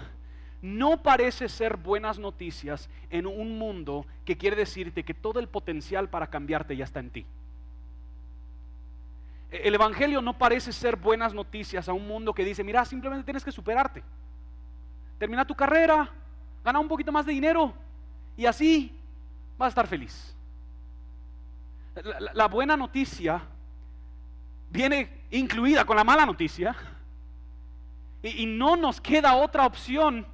no parece ser buenas noticias en un mundo que quiere decirte que todo el potencial para cambiarte ya está en ti. El Evangelio no parece ser buenas noticias a un mundo que dice, mira, simplemente tienes que superarte termina tu carrera, gana un poquito más de dinero y así vas a estar feliz. La, buena noticia viene incluida con la mala noticia y, y no nos queda otra opción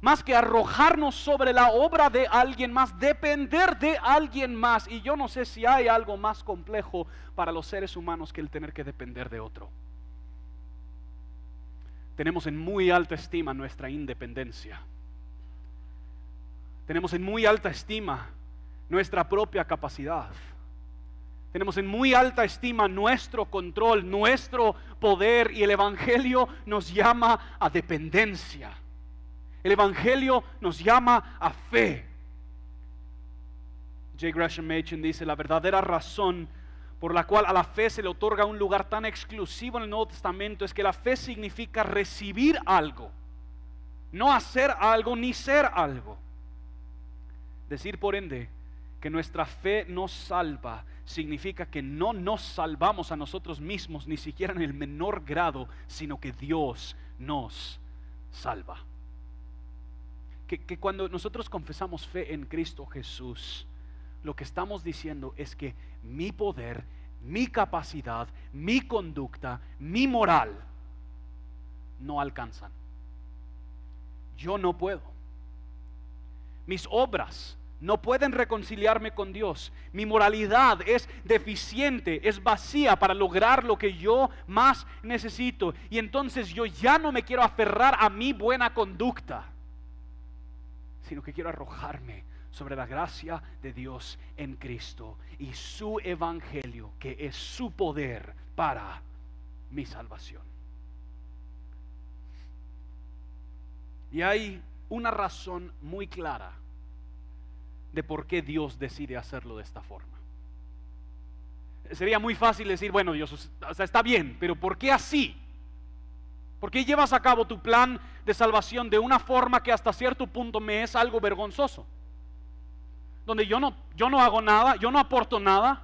más que arrojarnos sobre la obra de alguien más, depender de alguien más. Y yo no sé si hay algo más complejo para los seres humanos que el tener que depender de otro tenemos en muy alta estima nuestra independencia. tenemos en muy alta estima nuestra propia capacidad. Tenemos en muy alta estima nuestro control, nuestro poder y el Evangelio nos llama a dependencia. El Evangelio nos llama a fe. J. Gresham Machen dice, la verdadera razón por la cual a la fe se le otorga un lugar tan exclusivo en el Nuevo Testamento es que la fe significa recibir algo, no hacer algo ni ser algo. Decir por ende que nuestra fe nos salva significa que no nos salvamos a nosotros mismos, ni siquiera en el menor grado, sino que Dios nos salva. Que, que cuando nosotros confesamos fe en Cristo Jesús, lo que estamos diciendo es que mi poder, mi capacidad, mi conducta, mi moral no alcanzan. Yo no puedo. Mis obras no pueden reconciliarme con Dios. Mi moralidad es deficiente, es vacía para lograr lo que yo más necesito. Y entonces yo ya no me quiero aferrar a mi buena conducta, sino que quiero arrojarme sobre la gracia de Dios en Cristo y su evangelio, que es su poder para mi salvación. Y hay una razón muy clara de por qué Dios decide hacerlo de esta forma. Sería muy fácil decir, bueno, Dios, está bien, pero ¿por qué así? ¿Por qué llevas a cabo tu plan de salvación de una forma que hasta cierto punto me es algo vergonzoso? Donde yo no, yo no hago nada, yo no aporto nada,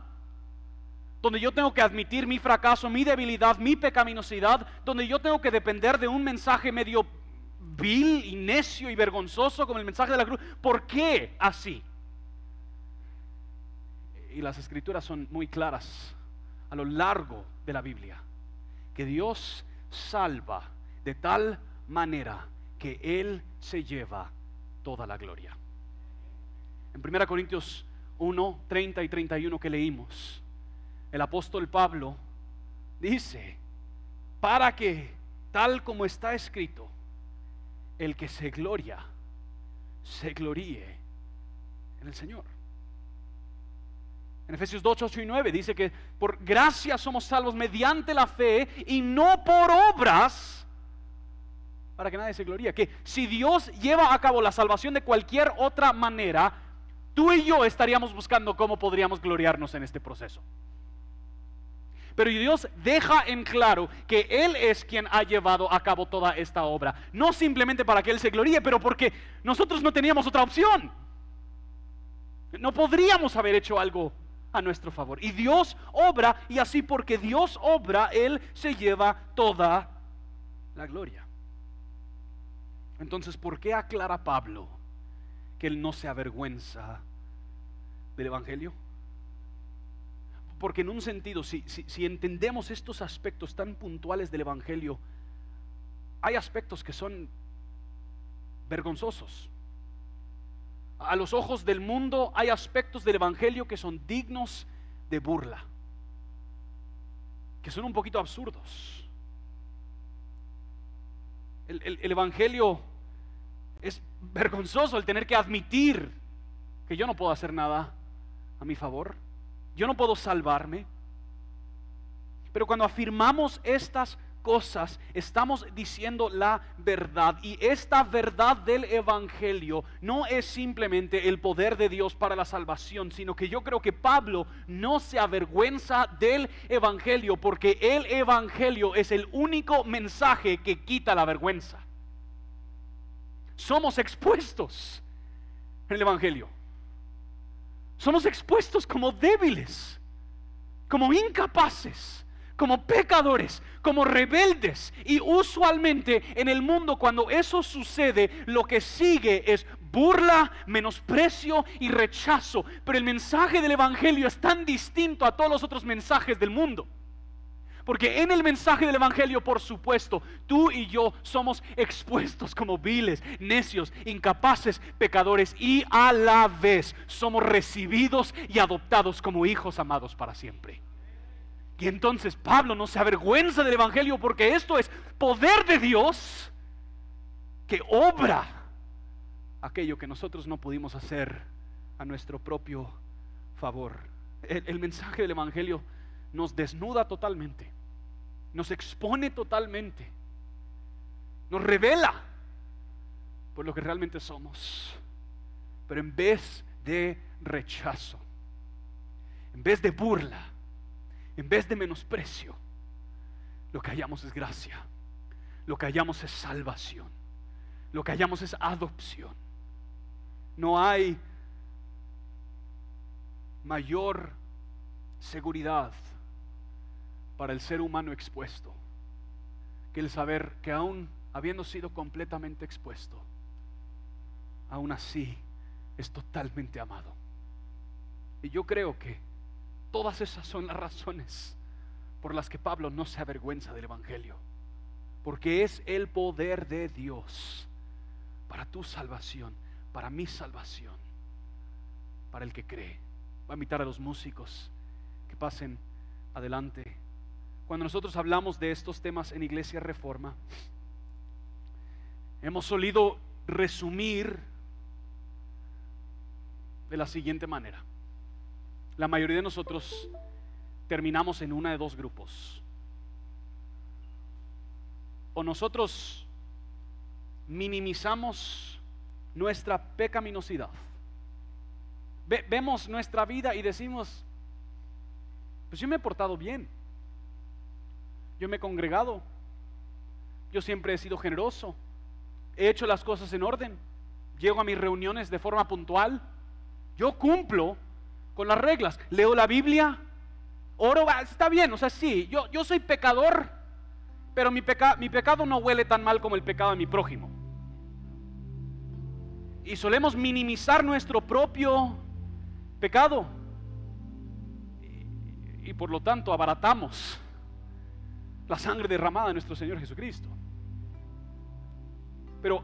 donde yo tengo que admitir mi fracaso, mi debilidad, mi pecaminosidad, donde yo tengo que depender de un mensaje medio vil y necio y vergonzoso como el mensaje de la cruz. ¿Por qué así? Y las escrituras son muy claras a lo largo de la Biblia, que Dios salva de tal manera que Él se lleva toda la gloria. En 1 Corintios 1, 30 y 31 que leímos, el apóstol Pablo dice, para que, tal como está escrito, el que se gloria, se gloríe en el Señor. En Efesios 2, 8 y 9 dice que por gracia somos salvos mediante la fe y no por obras para que nadie se gloríe. Que si Dios lleva a cabo la salvación de cualquier otra manera, tú y yo estaríamos buscando cómo podríamos gloriarnos en este proceso. Pero Dios deja en claro que Él es quien ha llevado a cabo toda esta obra. No simplemente para que Él se gloríe, pero porque nosotros no teníamos otra opción. No podríamos haber hecho algo a nuestro favor. Y Dios obra, y así porque Dios obra, Él se lleva toda la gloria. Entonces, ¿por qué aclara Pablo que Él no se avergüenza del Evangelio? Porque en un sentido, si, si, entendemos estos aspectos tan puntuales del Evangelio, hay aspectos que son vergonzosos. A los ojos del mundo hay aspectos del Evangelio que son dignos de burla, que son un poquito absurdos. El, el Evangelio es vergonzoso el tener que admitir que yo no puedo hacer nada a mi favor. Yo no puedo salvarme. Pero cuando afirmamos estas cosas, estamos diciendo la verdad. Y esta verdad del Evangelio no es simplemente el poder de Dios para la salvación, sino que yo creo que Pablo no se avergüenza del Evangelio, porque el Evangelio es el único mensaje que quita la vergüenza. Somos expuestos en el Evangelio somos expuestos como débiles, como incapaces, como pecadores, como rebeldes. Y usualmente en el mundo cuando eso sucede, lo que sigue es burla, menosprecio y rechazo. Pero el mensaje del Evangelio es tan distinto a todos los otros mensajes del mundo. Porque en el mensaje del Evangelio, por supuesto, tú y yo somos expuestos como viles, necios, incapaces, pecadores y a la vez somos recibidos y adoptados como hijos amados para siempre. Y entonces Pablo no se avergüenza del Evangelio porque esto es poder de Dios que obra aquello que nosotros no pudimos hacer a nuestro propio favor. El, el mensaje del Evangelio nos desnuda totalmente, nos expone totalmente, nos revela por lo que realmente somos. Pero en vez de rechazo, en vez de burla, en vez de menosprecio, lo que hallamos es gracia, lo que hallamos es salvación, lo que hallamos es adopción. No hay mayor seguridad para el ser humano expuesto que el saber que aún habiendo sido completamente expuesto, aún así es totalmente amado. Y yo creo que todas esas son las razones por las que Pablo no se avergüenza del Evangelio. Porque es el poder de Dios para tu salvación, para mi salvación, para el que cree. Voy a invitar a los músicos que pasen adelante. Cuando nosotros hablamos de estos temas en Iglesia Reforma, hemos solido resumir de la siguiente manera. La mayoría de nosotros terminamos en una de dos grupos. O nosotros minimizamos nuestra pecaminosidad. vemos nuestra vida y decimos, pues yo me he portado bien. Yo me he congregado. Yo siempre he sido generoso. He hecho las cosas en orden. Llego a mis reuniones de forma puntual. Yo cumplo con las reglas. Leo la Biblia. Oro, está bien, o sea, sí, yo, yo soy pecador, pero mi, mi pecado no huele tan mal como el pecado de mi prójimo. Y solemos minimizar nuestro propio pecado. Y por lo tanto abaratamos la sangre derramada de nuestro Señor Jesucristo. Pero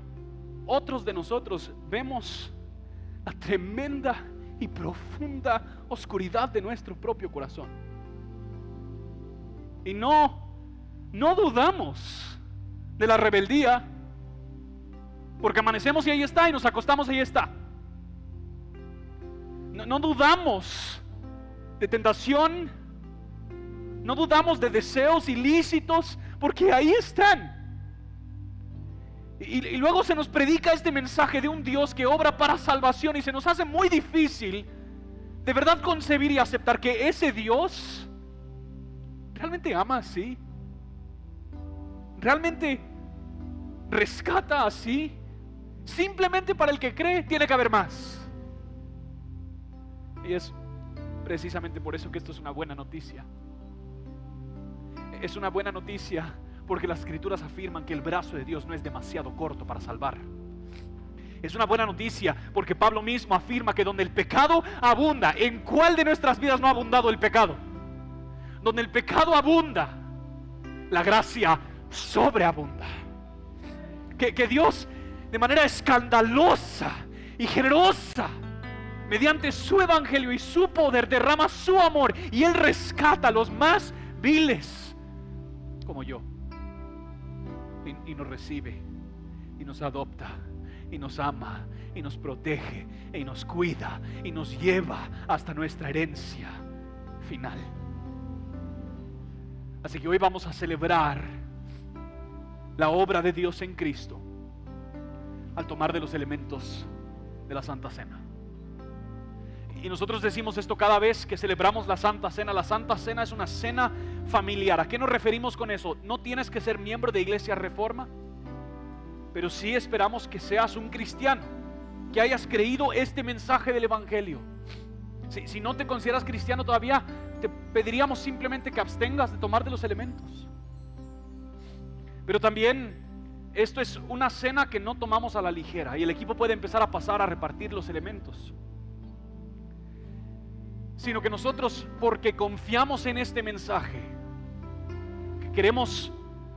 otros de nosotros vemos la tremenda y profunda oscuridad de nuestro propio corazón. Y no, no dudamos de la rebeldía, porque amanecemos y ahí está, y nos acostamos y ahí está. No, no dudamos de tentación, no dudamos de deseos ilícitos, porque ahí están. Y, luego se nos predica este mensaje de un Dios que obra para salvación y se nos hace muy difícil de verdad concebir y aceptar que ese Dios realmente ama así. Realmente rescata así. Simplemente para el que cree tiene que haber más. Y es precisamente por eso que esto es una buena noticia. Es una buena noticia porque las escrituras afirman que el brazo de Dios no es demasiado corto para salvar. Es una buena noticia porque Pablo mismo afirma que donde el pecado abunda, ¿en cuál de nuestras vidas no ha abundado el pecado? Donde el pecado abunda, la gracia sobreabunda. Que, Dios de manera escandalosa y generosa, mediante su evangelio y su poder, derrama su amor y Él rescata a los más viles, como yo, y, nos recibe y nos adopta y nos ama y nos protege y nos cuida y nos lleva hasta nuestra herencia final. Así que hoy vamos a celebrar la obra de Dios en Cristo al tomar de los elementos de la Santa Cena. Y nosotros decimos esto cada vez que celebramos la Santa Cena. La Santa Cena es una cena familiar. ¿A qué nos referimos con eso? No tienes que ser miembro de Iglesia Reforma pero sí esperamos que seas un cristiano, que hayas creído este mensaje del Evangelio. Si, si, no te consideras cristiano todavía, te pediríamos simplemente que abstengas de tomar de los elementos. Pero también esto es una cena que no tomamos a la ligera y el equipo puede empezar a pasar a repartir los elementos. Sino que nosotros, porque confiamos en este mensaje, que queremos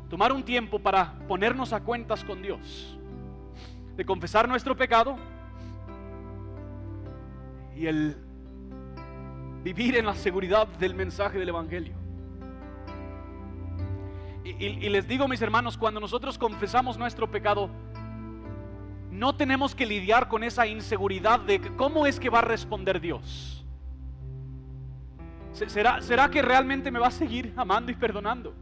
tomar un tiempo para ponernos a cuentas con Dios, de confesar nuestro pecado y el vivir en la seguridad del mensaje del Evangelio. Y, y, les digo, mis hermanos, cuando nosotros confesamos nuestro pecado, no tenemos que lidiar con esa inseguridad de cómo es que va a responder Dios. ¿Será, ¿Será que realmente me va a seguir amando y perdonando?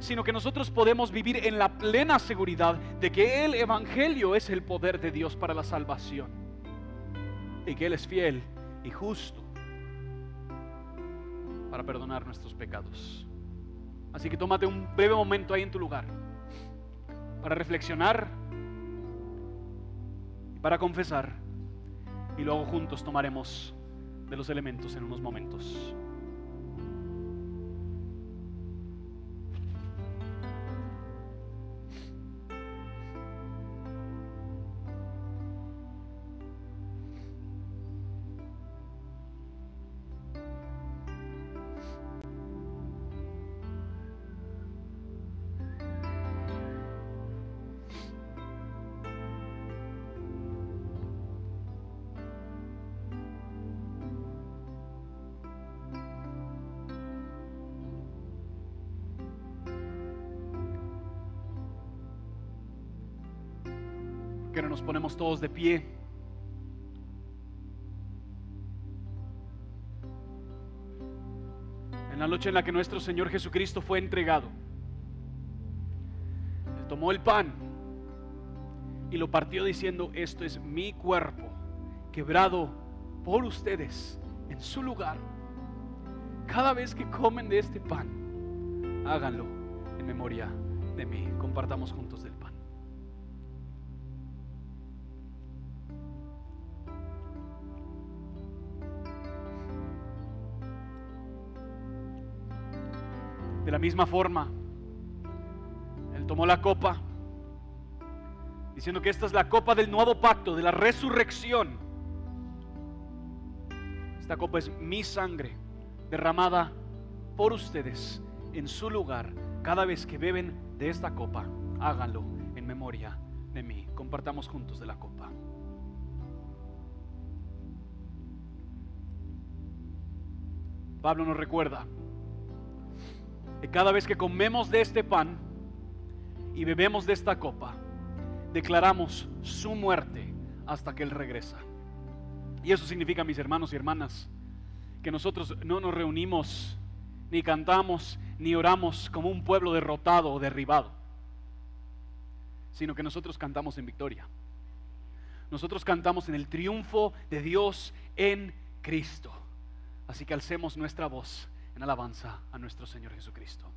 Sino que nosotros podemos vivir en la plena seguridad de que el Evangelio es el poder de Dios para la salvación. Y que Él es fiel y justo para perdonar nuestros pecados. Así que tómate un breve momento ahí en tu lugar para reflexionar y para confesar. Y luego juntos tomaremos de los elementos en unos momentos. Todos de pie. En la noche en la que nuestro Señor Jesucristo fue entregado, Él tomó el pan y lo partió diciendo, esto es mi cuerpo, quebrado por ustedes en su lugar. Cada vez que comen de este pan, háganlo en memoria de mí. Compartamos juntos del De la misma forma, Él tomó la copa, diciendo que esta es la copa del nuevo pacto, de la resurrección. Esta copa es mi sangre derramada por ustedes en su lugar. Cada vez que beben de esta copa, háganlo en memoria de mí. Compartamos juntos de la copa. Pablo nos recuerda cada vez que comemos de este pan y bebemos de esta copa, declaramos su muerte hasta que Él regresa. Y eso significa, mis hermanos y hermanas, que nosotros no nos reunimos, ni cantamos, ni oramos como un pueblo derrotado o derribado, sino que nosotros cantamos en victoria. Nosotros cantamos en el triunfo de Dios en Cristo. Así que alcemos nuestra voz en alabanza a nuestro Señor Jesucristo.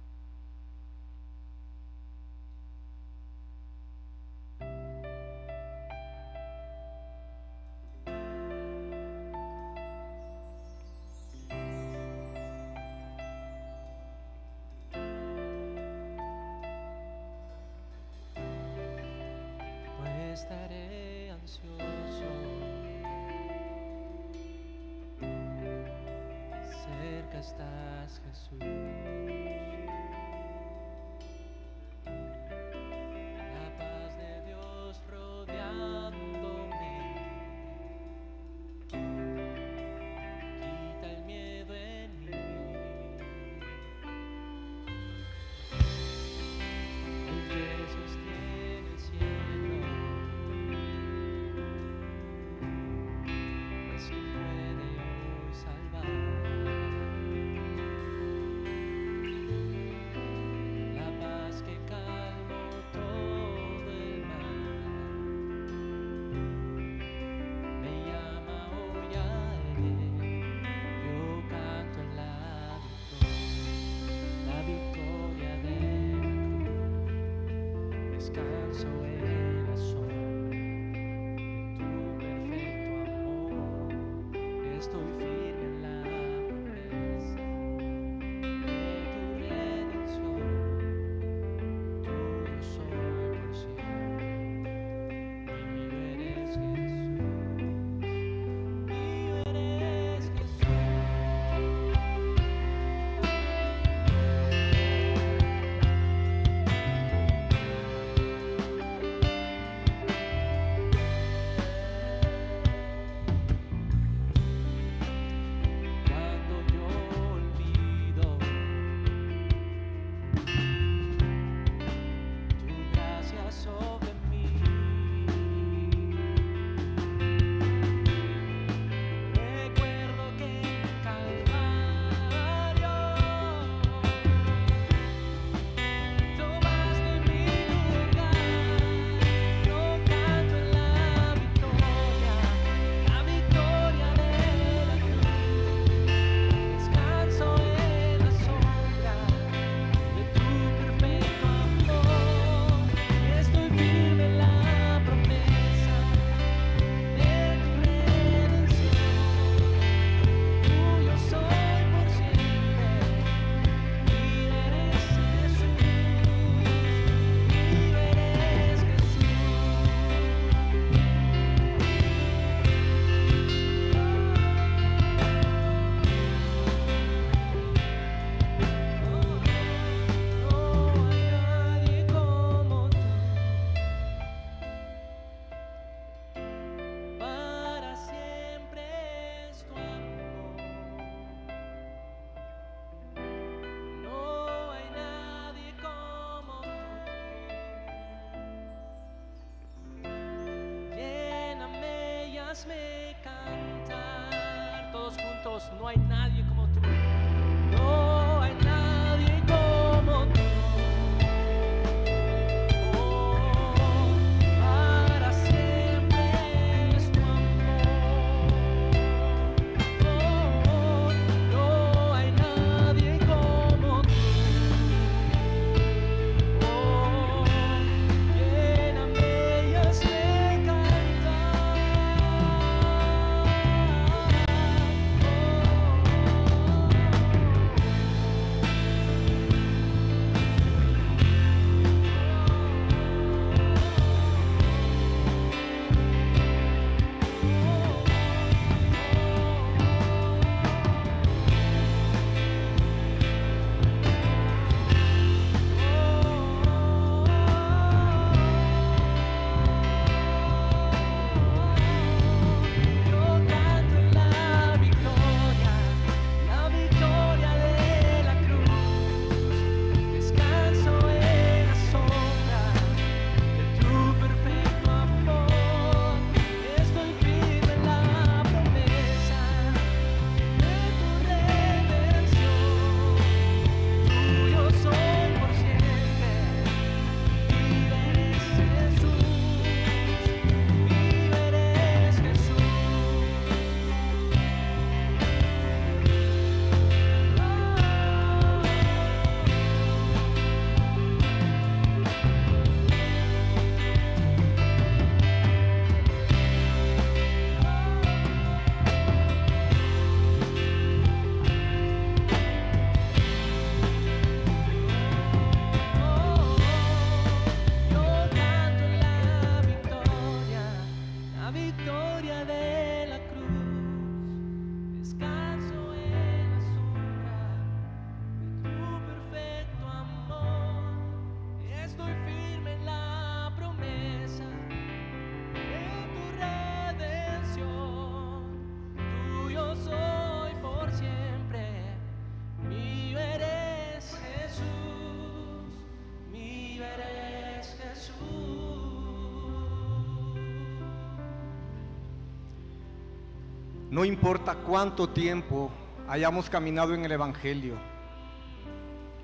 No importa cuánto tiempo hayamos caminado en el Evangelio,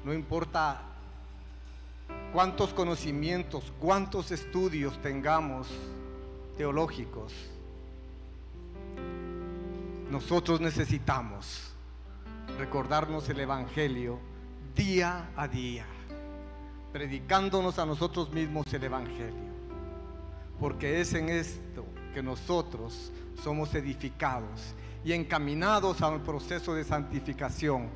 no importa cuántos conocimientos, cuántos estudios tengamos teológicos, nosotros necesitamos recordarnos el Evangelio día a día, predicándonos a nosotros mismos el Evangelio, porque es en esto que nosotros somos edificados y encaminados al proceso de santificación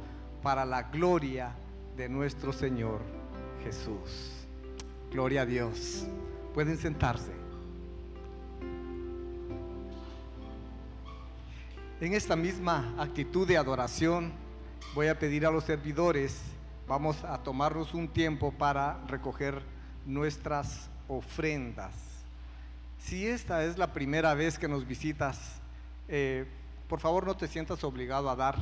para la gloria de nuestro Señor Jesús. Gloria a Dios. Pueden sentarse. En esta misma actitud de adoración, voy a pedir a los servidores, vamos a tomarnos un tiempo para recoger nuestras ofrendas. Si esta es la primera vez que nos visitas, eh, por favor no te sientas obligado a dar.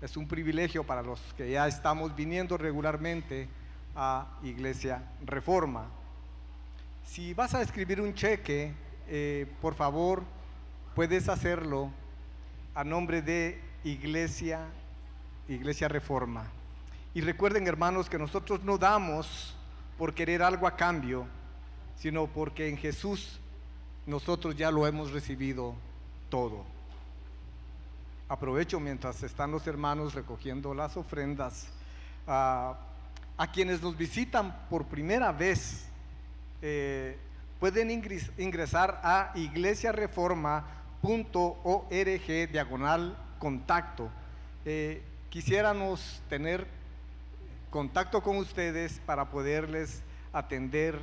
Es un privilegio para los que ya estamos viniendo regularmente a Iglesia Reforma. Si vas a escribir un cheque, eh, por favor, puedes hacerlo a nombre de Iglesia, Iglesia Reforma. Y recuerden, hermanos, que nosotros no damos por querer algo a cambio, sino porque en Jesús nosotros ya lo hemos recibido todo. Aprovecho mientras están los hermanos recogiendo las ofrendas. a quienes nos visitan por primera vez, eh, pueden ingres- ingresar a iglesiareforma.org diagonal contacto. Eh, quisiéramos tener contacto con ustedes para poderles atender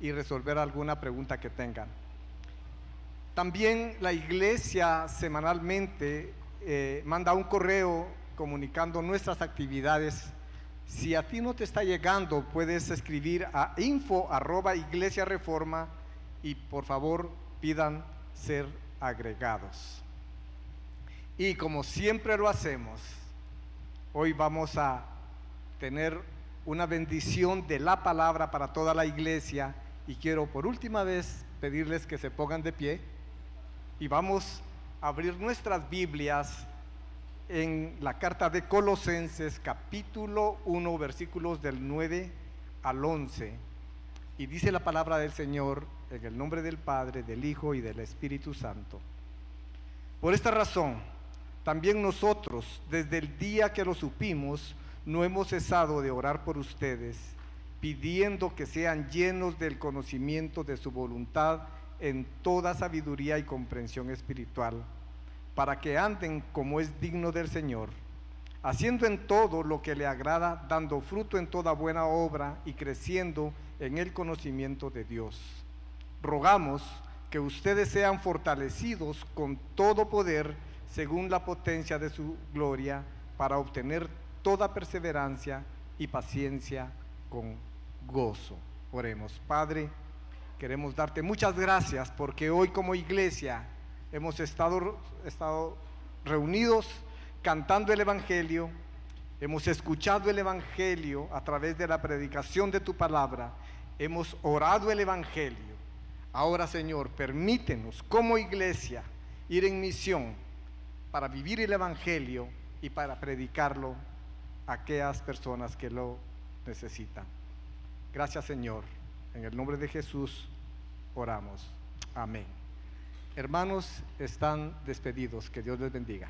y resolver alguna pregunta que tengan. También la iglesia semanalmente eh, manda un correo comunicando nuestras actividades. Si a ti no te está llegando, puedes escribir a info arroba iglesia reforma y por favor pidan ser agregados. Y como siempre lo hacemos, hoy vamos a tener una bendición de la palabra para toda la iglesia y quiero por última vez pedirles que se pongan de pie. Y vamos a abrir nuestras Biblias en la carta de Colosenses capítulo 1 versículos del 9 al 11. Y dice la palabra del Señor en el nombre del Padre, del Hijo y del Espíritu Santo. Por esta razón, también nosotros, desde el día que lo supimos, no hemos cesado de orar por ustedes, pidiendo que sean llenos del conocimiento de su voluntad en toda sabiduría y comprensión espiritual, para que anden como es digno del Señor, haciendo en todo lo que le agrada, dando fruto en toda buena obra y creciendo en el conocimiento de Dios. Rogamos que ustedes sean fortalecidos con todo poder según la potencia de su gloria para obtener toda perseverancia y paciencia con gozo. Oremos, Padre, queremos darte muchas gracias porque hoy como iglesia hemos estado, estado reunidos cantando el Evangelio, hemos escuchado el Evangelio a través de la predicación de tu palabra, hemos orado el Evangelio. Ahora, Señor, permítenos como iglesia ir en misión para vivir el Evangelio y para predicarlo a aquellas personas que lo necesitan. Gracias, Señor. En el nombre de Jesús oramos. Amén. Hermanos, están despedidos. Que Dios les bendiga.